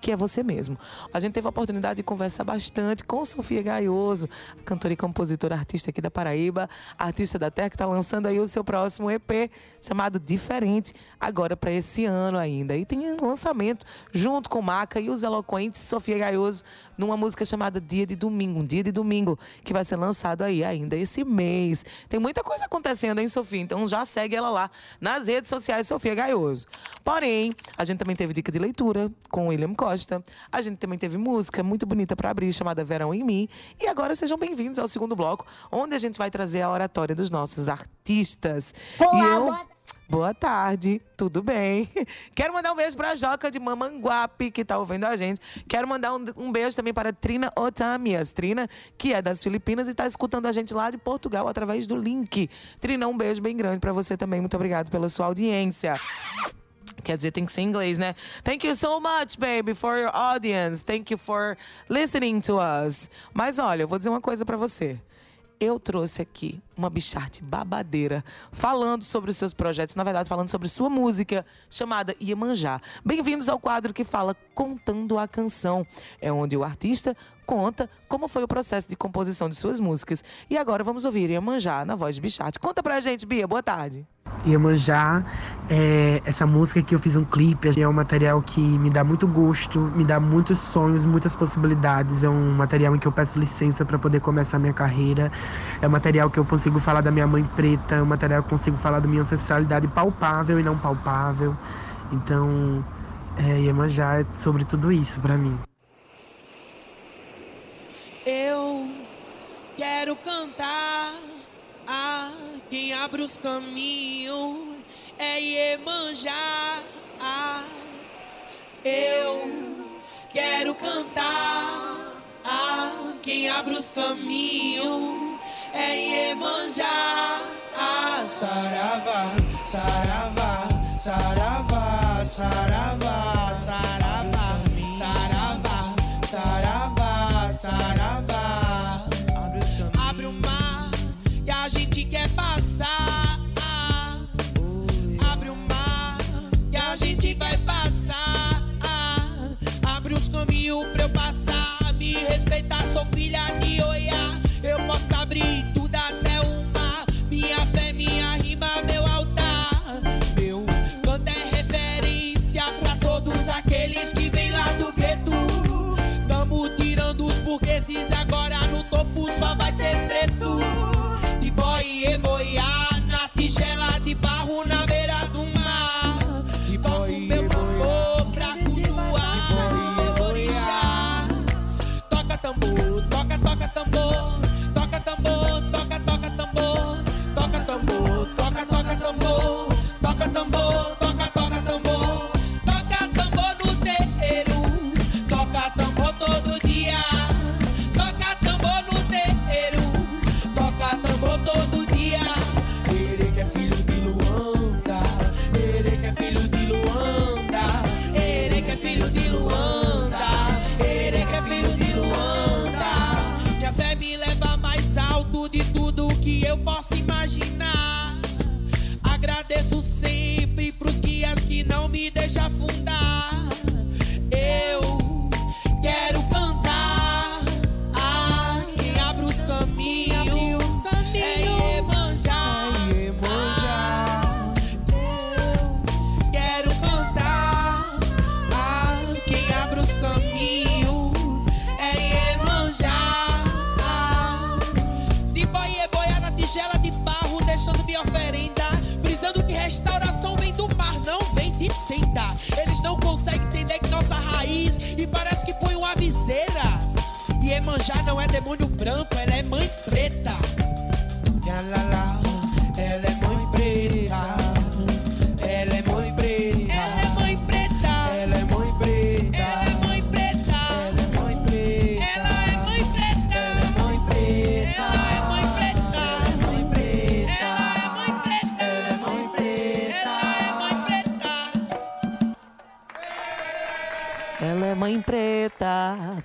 [SPEAKER 2] que é você mesmo. A gente teve a oportunidade de conversar bastante com Sofia Gaioso, cantora e compositora artista aqui da Paraíba, artista da Terra, que está lançando aí o seu próximo EP chamado Diferente, agora para esse ano ainda. E tem um lançamento junto com Maca e os eloquentes Sofia Gaioso numa música chamada Dia de Domingo, um dia de domingo, que vai ser lançado aí ainda esse mês. Tem muita coisa acontecendo, hein, Sofia? Então já segue ela lá nas redes sociais, Sofia Gaioso. Porém, a gente também teve dica de leitura com William Costa. A gente também teve música muito bonita para abrir, chamada Verão em Mim. E agora sejam bem-vindos ao segundo bloco, onde a gente vai trazer a oratória dos nossos artistas. e eu. Boa tarde, tudo bem? Quero mandar um beijo pra Joca de Mamanguape, que tá ouvindo a gente. Quero mandar um, um beijo também para Trina Otamias. Trina, que é das Filipinas e tá escutando a gente lá de Portugal através do link. Trina, um beijo bem grande pra você também. Muito obrigado pela sua audiência. Quer dizer, tem que ser em inglês, né? Thank you so much, baby, for your audience. Thank you for listening to us. Mas olha, eu vou dizer uma coisa pra você. Eu trouxe aqui uma bicharte babadeira falando sobre os seus projetos, na verdade, falando sobre sua música chamada Iemanjá. Bem-vindos ao quadro que fala Contando a Canção. É onde o artista conta como foi o processo de composição de suas músicas. E agora vamos ouvir Iemanjá na voz de bicharte. Conta pra gente, Bia. Boa tarde.
[SPEAKER 6] Iemanjá, é, essa música que eu fiz um clipe, é um material que me dá muito gosto, me dá muitos sonhos, muitas possibilidades. É um material em que eu peço licença para poder começar minha carreira. É um material que eu consigo falar da minha mãe preta, é um material que eu consigo falar da minha ancestralidade palpável e não palpável. Então, é, Iemanjá é sobre tudo isso para mim.
[SPEAKER 7] Eu quero cantar quem abre os caminhos é Iemanjá. Eu quero cantar. Quem abre os caminhos é Iemanjá. Saravá, saravá, saravá, saravá, saravá, saravá, saravá, saravá. quer passar. Abre o mar que a gente vai passar. Abre os caminhos pra eu passar. Me respeitar, sou filha de Oiá. Eu posso abrir tudo até o mar. Minha fé, minha rima, meu altar. Meu canto é referência pra todos aqueles que vêm lá do gueto. Tamo tirando os burgueses agora no topo só vai ter preto. Hey, boy. Ela é mãe preta.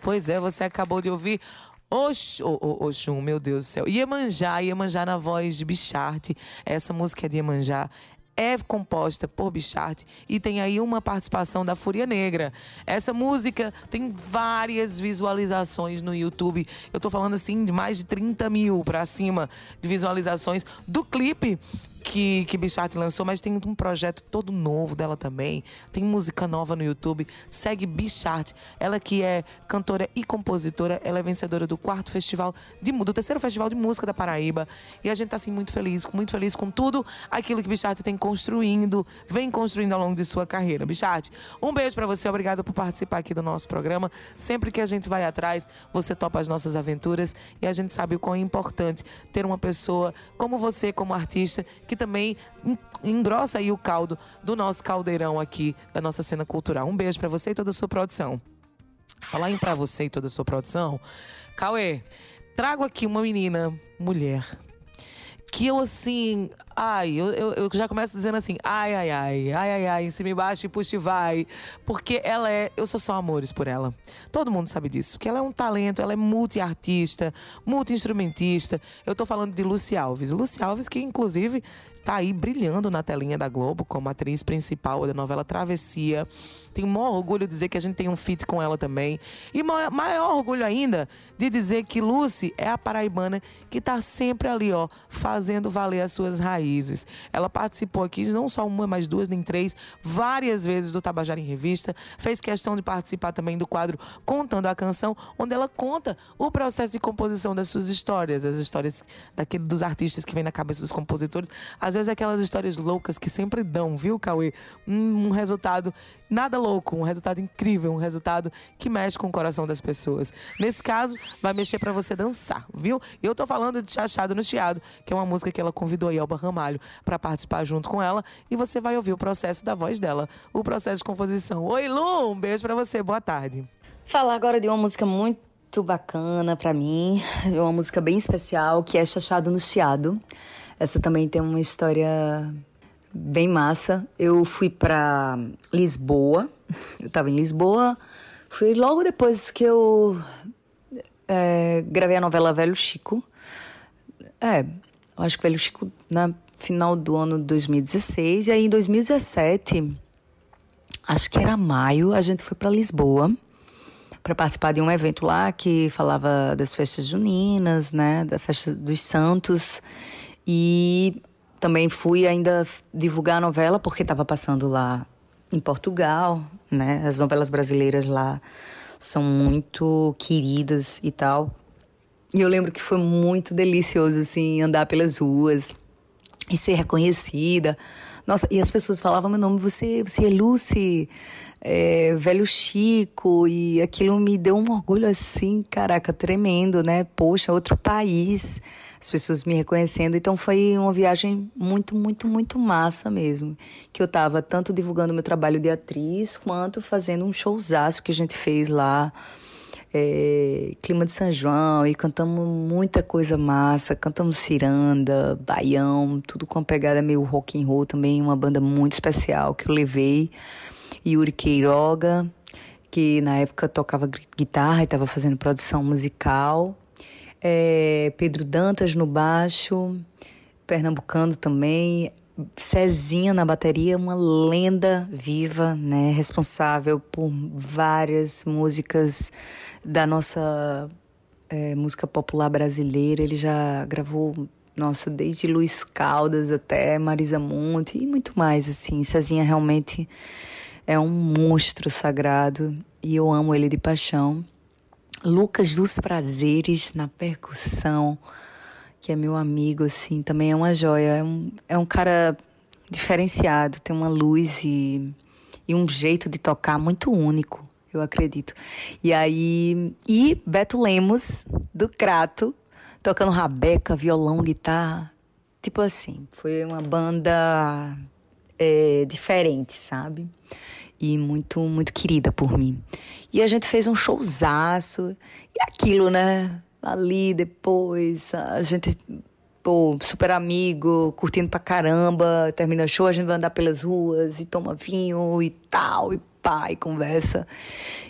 [SPEAKER 2] Pois é, você acabou de ouvir. Ox, Oxum, meu Deus do céu. Iemanjá, Iemanjá na voz de Bicharte. Essa música é de Iemanjá. É composta por Bicharte e tem aí uma participação da Fúria Negra. Essa música tem várias visualizações no YouTube. Eu tô falando assim de mais de 30 mil pra cima de visualizações do clipe que, que Bicharte lançou, mas tem um projeto todo novo dela também. Tem música nova no YouTube. Segue Bicharte. Ela que é cantora e compositora. Ela é vencedora do quarto festival, de, do terceiro festival de música da Paraíba. E a gente tá assim muito feliz, muito feliz com tudo aquilo que Bicharte tem construindo, vem construindo ao longo de sua carreira. Bicharte, um beijo pra você. Obrigada por participar aqui do nosso programa. Sempre que a gente vai atrás, você topa as nossas aventuras. E a gente sabe o quão é importante ter uma pessoa como você, como artista, que também en- engrossa aí o caldo do nosso caldeirão aqui da nossa cena cultural. Um beijo pra você e toda a sua produção. Falar em pra você e toda a sua produção, Cauê, trago aqui uma menina, mulher, que eu assim, ai, eu, eu, eu já começo dizendo assim, ai, ai, ai, ai, ai, ai, em cima e embaixo e puxa e vai. Porque ela é, eu sou só amores por ela. Todo mundo sabe disso, que ela é um talento, ela é multi-artista, multi-instrumentista. Eu tô falando de Lucy Alves. Lucy Alves, que inclusive tá aí brilhando na telinha da Globo como atriz principal da novela Travessia. Tenho maior orgulho de dizer que a gente tem um feat com ela também. E maior, orgulho ainda de dizer que Lucy é a paraibana que tá sempre ali, ó, fazendo valer as suas raízes. Ela participou aqui, não só uma, mas duas, nem três, várias vezes do Tabajara em Revista. Fez questão de participar também do quadro Contando a Canção, onde ela conta o processo de composição das suas histórias, as histórias daquele, dos artistas que vem na cabeça dos compositores. Vezes aquelas histórias loucas que sempre dão, viu, Cauê? Um, resultado nada louco, um resultado incrível, um resultado que mexe com o coração das pessoas. Nesse caso, vai mexer pra você dançar, viu? Eu tô falando de Chachado no Chiado, que é uma música que ela convidou a Elba Ramalho pra participar junto com ela, e você vai ouvir o processo da voz dela, o processo de composição. Oi, Lu, um beijo pra você, boa tarde.
[SPEAKER 8] Falar agora de uma música muito bacana pra mim, uma música bem especial, que é Chachado no Chiado. Essa também tem uma história bem massa. Eu fui pra Lisboa, eu tava em Lisboa, fui logo depois que eu é, gravei a novela Velho Chico. É, eu acho que Velho Chico na final do ano de 2016. E aí em 2017, acho que era maio, a gente foi pra Lisboa para participar de um evento lá que falava das festas juninas, né, da festa dos santos. E também fui ainda divulgar a novela porque estava passando lá em Portugal, né? As novelas brasileiras lá são muito queridas e tal. E eu lembro que foi muito delicioso, assim, andar pelas ruas e ser reconhecida. Nossa, e as pessoas falavam meu nome, você, você é Lucy, é, velho Chico, e aquilo me deu um orgulho assim, caraca, tremendo, né? Poxa, outro país, as pessoas me reconhecendo. Então foi uma viagem muito, muito, muito massa mesmo. Que eu tava tanto divulgando meu trabalho de atriz, quanto fazendo um showzaço que a gente fez lá é, clima de São João e cantamos muita coisa massa, cantamos ciranda, baião, tudo com uma pegada meio rock and roll também, uma banda muito especial que eu levei, Yuri Queiroga, que na época tocava gui- guitarra e estava fazendo produção musical, é, Pedro Dantas no baixo, pernambucano também, Cezinha na bateria, uma lenda viva, né, responsável por várias músicas da nossa é, música popular brasileira. Ele já gravou, nossa, desde Luiz Caldas até Marisa Monte e muito mais, assim. Cezinha realmente é um monstro sagrado e eu amo ele de paixão. Lucas dos Prazeres na percussão, que é meu amigo, assim, também é uma joia. É um, é um cara diferenciado, tem uma luz e, e um jeito de tocar muito único, eu acredito. E aí. E Beto Lemos, do Crato, tocando rabeca, violão, guitarra. Tipo assim, foi uma banda é, diferente, sabe? E muito, muito querida por mim. E a gente fez um showzaço. E aquilo, né? Ali depois, a gente, pô, super amigo, curtindo pra caramba. Termina o show, a gente vai andar pelas ruas e toma vinho e tal, e pá, e conversa.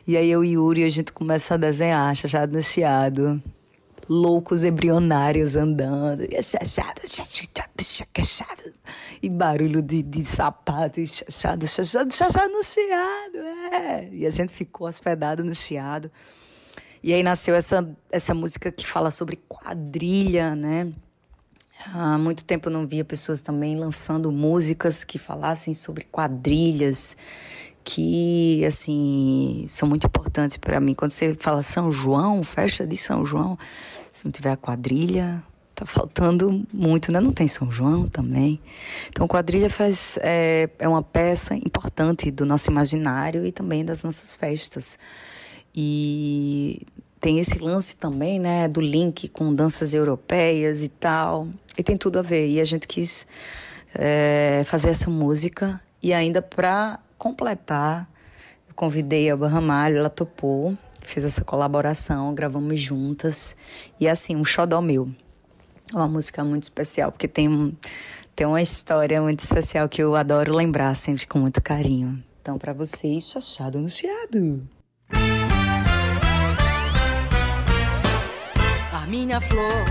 [SPEAKER 8] E aí eu e Yuri, a gente começa a desenhar, chachado no chiado. Loucos embrionários andando. E chachado. E barulho de, de sapato, e chachado, chachado, chachado no chiado, é. E a gente ficou hospedado no chiado. E aí nasceu essa, essa música que fala sobre quadrilha, né? Há muito tempo eu não via pessoas também lançando músicas que falassem sobre quadrilhas, que, assim, são muito importantes para mim. Quando você fala São João, festa de São João, se não tiver a quadrilha, tá faltando muito, né? Não tem São João também. Então, quadrilha faz, é, é uma peça importante do nosso imaginário e também das nossas festas. E tem esse lance também, né, do link com danças europeias e tal. E tem tudo a ver. E a gente quis é, fazer essa música. E ainda para completar, eu convidei a Barramalho, ela topou, fez essa colaboração, gravamos juntas. E assim, um xodó meu. Uma música muito especial, porque tem, um, tem uma história muito especial que eu adoro lembrar sempre com muito carinho. Então, para vocês, chachado no chiado.
[SPEAKER 9] A minha flor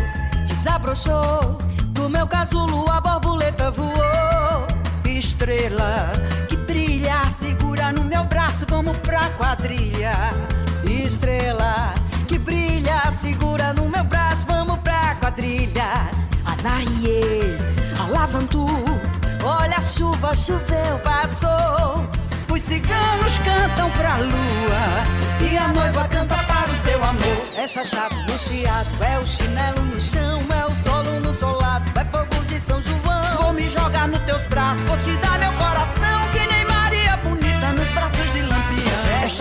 [SPEAKER 9] desabrochou, do meu casulo a borboleta voou. Estrela que brilha, segura no meu braço, vamos pra quadrilha. Estrela que brilha, segura no meu braço, vamos pra quadrilha. Anaie, alavantu, olha a chuva, choveu, passou. Os ciganos cantam pra lua e a noiva canta para o seu amor. É chachado no chiado, é o chinelo no chão, é o solo no solado, é fogo de São João. Vou me jogar nos teus braços, vou te dar meu coração,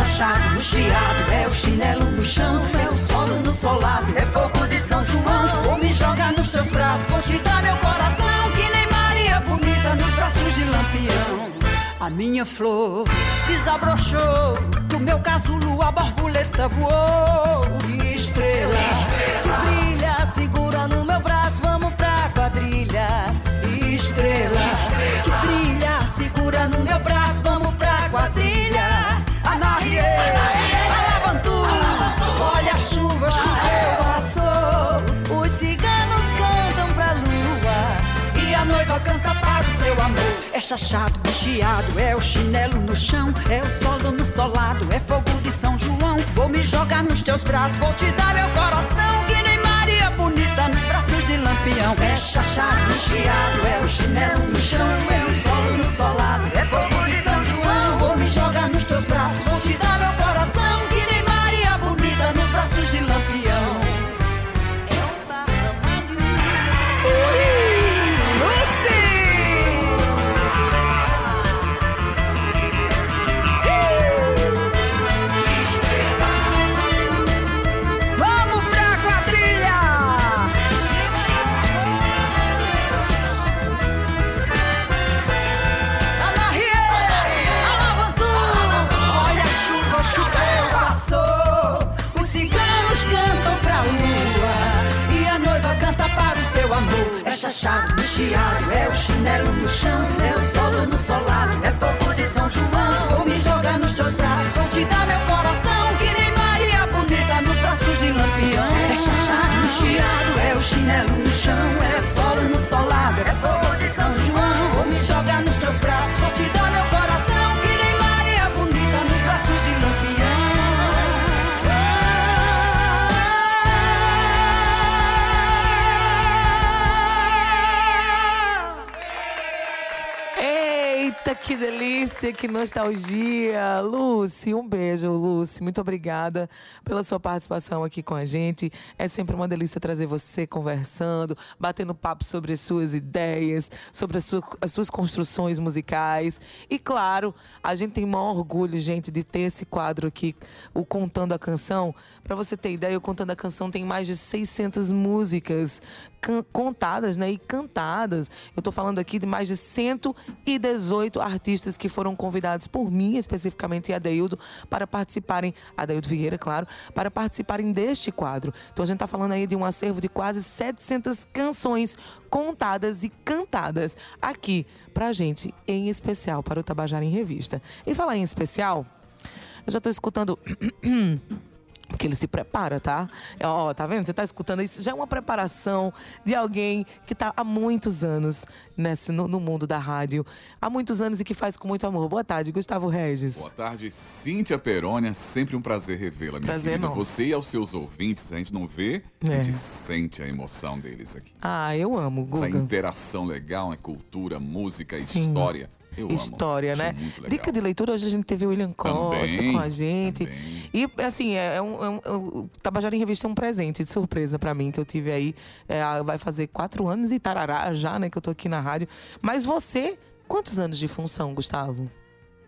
[SPEAKER 9] chachado no chiado, é o chinelo no chão, é o solo no solado, é fogo de São João. Vou me jogar nos teus braços, vou te dar meu coração, que nem Maria bonita nos braços de lampião. A minha flor desabrochou, do meu casulo a borboleta voou. E estrela, que brilha, segura no meu braço, vamos pra quadrilha. E estrela, que brilha, segura no meu braço, vamos pra quadrilha. Seu amor. É chachado, chiado, é o chinelo no chão, é o solo no solado, é fogo de São João. Vou me jogar nos teus braços, vou te dar meu coração, que nem Maria bonita nos braços de lampião. É chachado, chiado, é o chinelo no chão, é o solo no solado, é fogo que
[SPEAKER 2] nostalgia. Lucy, um beijo, Lucy. Muito obrigada pela sua participação aqui com a gente. É sempre uma delícia trazer você conversando, batendo papo sobre as suas ideias, sobre as, as suas construções musicais. E claro, a gente tem maior orgulho, gente, de ter esse quadro aqui, o Contando a Canção. Para você ter ideia, o Contando a Canção tem mais de 600 músicas contadas né, e cantadas. Eu estou falando aqui de mais de 118 artistas que foram convidados por mim, especificamente, e Adeildo, para participarem, Adeildo Vieira, claro, para participarem deste quadro. Então a gente está falando aí de um acervo de quase 700 canções contadas e cantadas aqui pra gente, em especial para o Tabajara em Revista. E falar em especial, eu já estou escutando. Porque ele se prepara, tá? É, Ó, tá vendo? Você tá escutando isso? Já é uma preparação de alguém que tá há muitos anos nesse, no, no mundo da rádio. Há muitos anos e que faz com muito amor. Boa tarde, Gustavo Regis.
[SPEAKER 1] Boa tarde, Cíntia Perônia. Sempre um prazer revê-la, minha
[SPEAKER 2] Prazer
[SPEAKER 1] querida.
[SPEAKER 2] nosso.
[SPEAKER 1] Você e aos seus ouvintes, a gente não vê, a
[SPEAKER 2] É.
[SPEAKER 1] gente sente a emoção deles aqui.
[SPEAKER 2] Ah, eu amo,
[SPEAKER 1] Essa
[SPEAKER 2] Guga.
[SPEAKER 1] interação legal, né? Cultura, música,
[SPEAKER 2] Sim.
[SPEAKER 1] história. Eu
[SPEAKER 2] História,
[SPEAKER 1] amo.
[SPEAKER 2] né? Dica de leitura, hoje a gente teve o William Costa
[SPEAKER 1] Também,
[SPEAKER 2] com a gente.
[SPEAKER 1] também.
[SPEAKER 2] E, assim, é, é um, é um- é um- o Tabajara em Revista é um presente de surpresa pra mim, que eu tive aí. é, vai fazer quatro anos e tarará já, né? Que eu tô aqui na rádio. Mas você, quantos anos de função, Gustavo?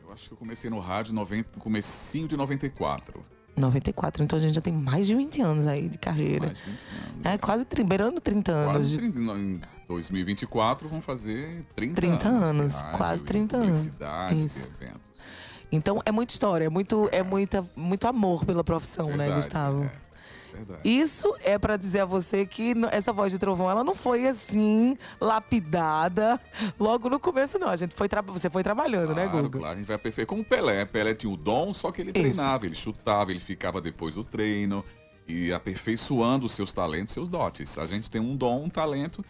[SPEAKER 1] Eu acho que eu comecei no rádio 90, no comecinho de 94.
[SPEAKER 2] 94, então a gente já tem mais de 20 anos aí de carreira.
[SPEAKER 1] Mais de 20 anos.
[SPEAKER 2] É, quase beirando 30 anos.
[SPEAKER 1] Quase
[SPEAKER 2] de-
[SPEAKER 1] 30, não, em 2024 vão fazer 30,
[SPEAKER 2] 30
[SPEAKER 1] anos.
[SPEAKER 2] anos,
[SPEAKER 1] rádio,
[SPEAKER 2] quase
[SPEAKER 1] de
[SPEAKER 2] 30 anos. Isso. Então é muita história, é muito, é muita, muito amor pela profissão, né,
[SPEAKER 1] Verdade,
[SPEAKER 2] Gustavo?
[SPEAKER 1] é. Verdade.
[SPEAKER 2] Isso é pra dizer a você que essa voz de trovão, ela não foi assim, lapidada, logo no começo, não. A gente foi você foi trabalhando, né,
[SPEAKER 1] Claro,
[SPEAKER 2] Guga?
[SPEAKER 1] claro, a gente vai perfeito. Como o Pelé. Pelé tinha o dom, só que ele
[SPEAKER 2] Isso.
[SPEAKER 1] treinava, ele chutava, ele ficava depois do treino e aperfeiçoando os seus talentos, seus dotes. A gente tem um dom, um talento.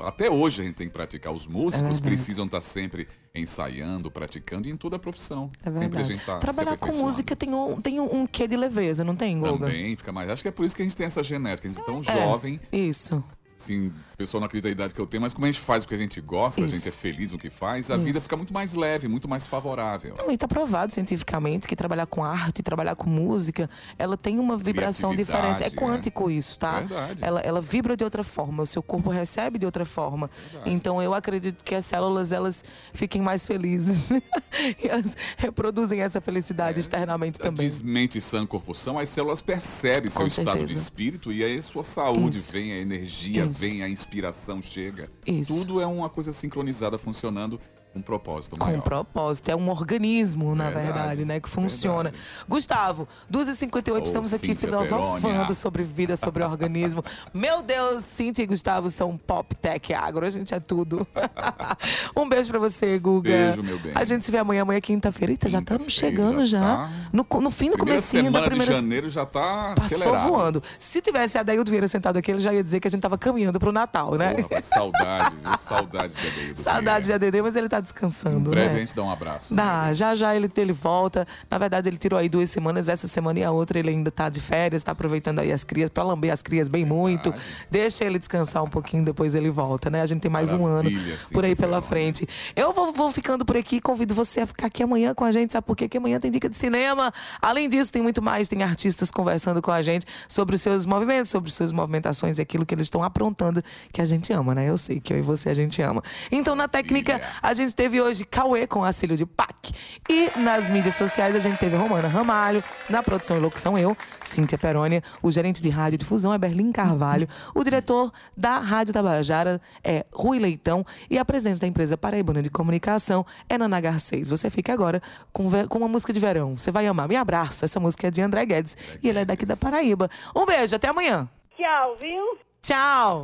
[SPEAKER 1] Até hoje a gente tem que praticar. Os músicos
[SPEAKER 2] É
[SPEAKER 1] precisam estar sempre ensaiando, praticando e em toda a profissão.
[SPEAKER 2] É
[SPEAKER 1] Sempre a gente tá
[SPEAKER 2] Trabalhar com música tem um, tem um, um quê de leveza, não tem, Guga?
[SPEAKER 1] Também fica mais. Acho que é por isso que a gente tem essa genética. A gente é tão
[SPEAKER 2] É,
[SPEAKER 1] jovem,
[SPEAKER 2] Isso.
[SPEAKER 1] Assim, o pessoal não acredita a idade que eu tenho, mas como a gente faz o que a gente gosta, a
[SPEAKER 2] Isso.
[SPEAKER 1] gente é feliz no que faz, a
[SPEAKER 2] Isso.
[SPEAKER 1] vida fica muito mais leve, muito mais favorável.
[SPEAKER 2] Não, E está provado cientificamente que trabalhar com arte, trabalhar com música, ela tem uma vibração diferente. É quântico isso, tá?
[SPEAKER 1] Verdade.
[SPEAKER 2] Ela, ela vibra de outra forma, o seu corpo recebe de outra forma. Então eu acredito que as células elas fiquem mais felizes e elas reproduzem essa felicidade externamente também.
[SPEAKER 1] Diz mente sã, corpo são, as células percebem seu
[SPEAKER 2] Com
[SPEAKER 1] estado de
[SPEAKER 2] certeza.
[SPEAKER 1] espírito e aí sua saúde
[SPEAKER 2] Isso.
[SPEAKER 1] vem, a energia. Vem, a inspiração chega.
[SPEAKER 2] Isso.
[SPEAKER 1] Tudo é uma coisa sincronizada, funcionando um propósito
[SPEAKER 2] Com
[SPEAKER 1] maior.
[SPEAKER 2] um propósito, é um organismo, na
[SPEAKER 1] Verdade,
[SPEAKER 2] verdade, né? Que funciona.
[SPEAKER 1] verdade.
[SPEAKER 2] Gustavo, 2h58,
[SPEAKER 1] Ô,
[SPEAKER 2] estamos aqui
[SPEAKER 1] Cíntia
[SPEAKER 2] filosofando
[SPEAKER 1] Perônia.
[SPEAKER 2] sobre vida, sobre organismo. Meu Deus, Cintia e Gustavo são pop, tech, agro, a gente é tudo. um beijo pra você, Guga.
[SPEAKER 1] Beijo, meu bem.
[SPEAKER 2] A gente se vê amanhã, amanhã é quinta-feira. Eita, já estamos chegando já.
[SPEAKER 1] tá.
[SPEAKER 2] No, no fim do comecinho da primeira
[SPEAKER 1] de janeiro já tá
[SPEAKER 2] Passou
[SPEAKER 1] acelerado.
[SPEAKER 2] voando. Se tivesse a Daildo Vieira sentado aqui, ele já ia dizer que a gente tava caminhando pro Natal, né?
[SPEAKER 1] Rapaz, saudade? Saudade de Adeildo
[SPEAKER 2] Saudade de. ADD, mas ele tá descansando,
[SPEAKER 1] Em breve
[SPEAKER 2] né?
[SPEAKER 1] a gente dá um abraço.
[SPEAKER 2] Dá, já já ele, ele volta. Na verdade, ele tirou aí duas semanas, essa semana e a outra ele ainda tá de férias, tá aproveitando aí as crias, pra lamber as crias bem muito. Deixa ele descansar um pouquinho, depois ele volta, né? A gente tem mais um ano
[SPEAKER 1] Maravilha,
[SPEAKER 2] por aí pela frente. Eu vou, vou ficando por aqui, convido você a ficar aqui amanhã com a gente, sabe por quê? Porque amanhã tem dica de cinema. Além disso, tem muito mais, tem artistas conversando com a gente sobre os seus movimentos, sobre suas movimentações e aquilo que eles estão aprontando, que a gente ama, né? Eu sei que eu e você a gente ama. Então, na técnica, a gente teve hoje Cauê com Acílio de Pac. E nas mídias sociais a gente teve Romana Ramalho, na produção e locução eu, Cíntia Perônia, o gerente de rádio e difusão é Berlim Carvalho, o diretor da Rádio Tabajara é Rui Leitão e a presidente da empresa Paraibana de Comunicação é Nana Garcês. Você fica agora com, com uma música de verão. Você vai amar. Me abraça. Essa música é de André Guedes e ele é daqui da Paraíba. Um beijo, até amanhã.
[SPEAKER 4] Tchau, viu?
[SPEAKER 2] Tchau.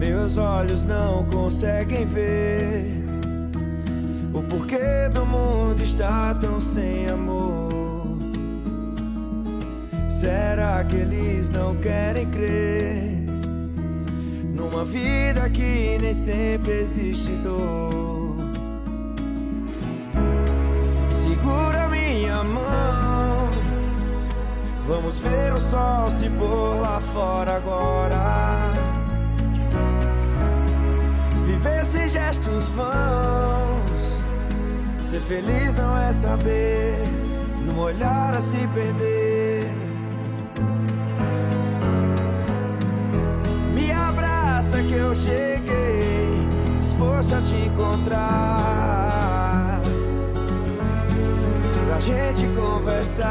[SPEAKER 10] Meus olhos não conseguem ver o porquê do mundo está tão sem amor. Será que eles não querem crer numa vida que nem sempre existe dor? Segura minha mão, vamos ver o sol se pôr lá fora agora. gestos vãos. Ser feliz não é saber, num olhar a se perder. Me abraça que eu cheguei, disposto a te encontrar. Pra gente conversar.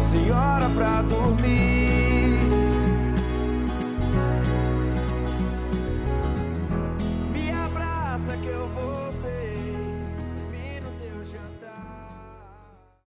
[SPEAKER 10] Senhora pra dormir.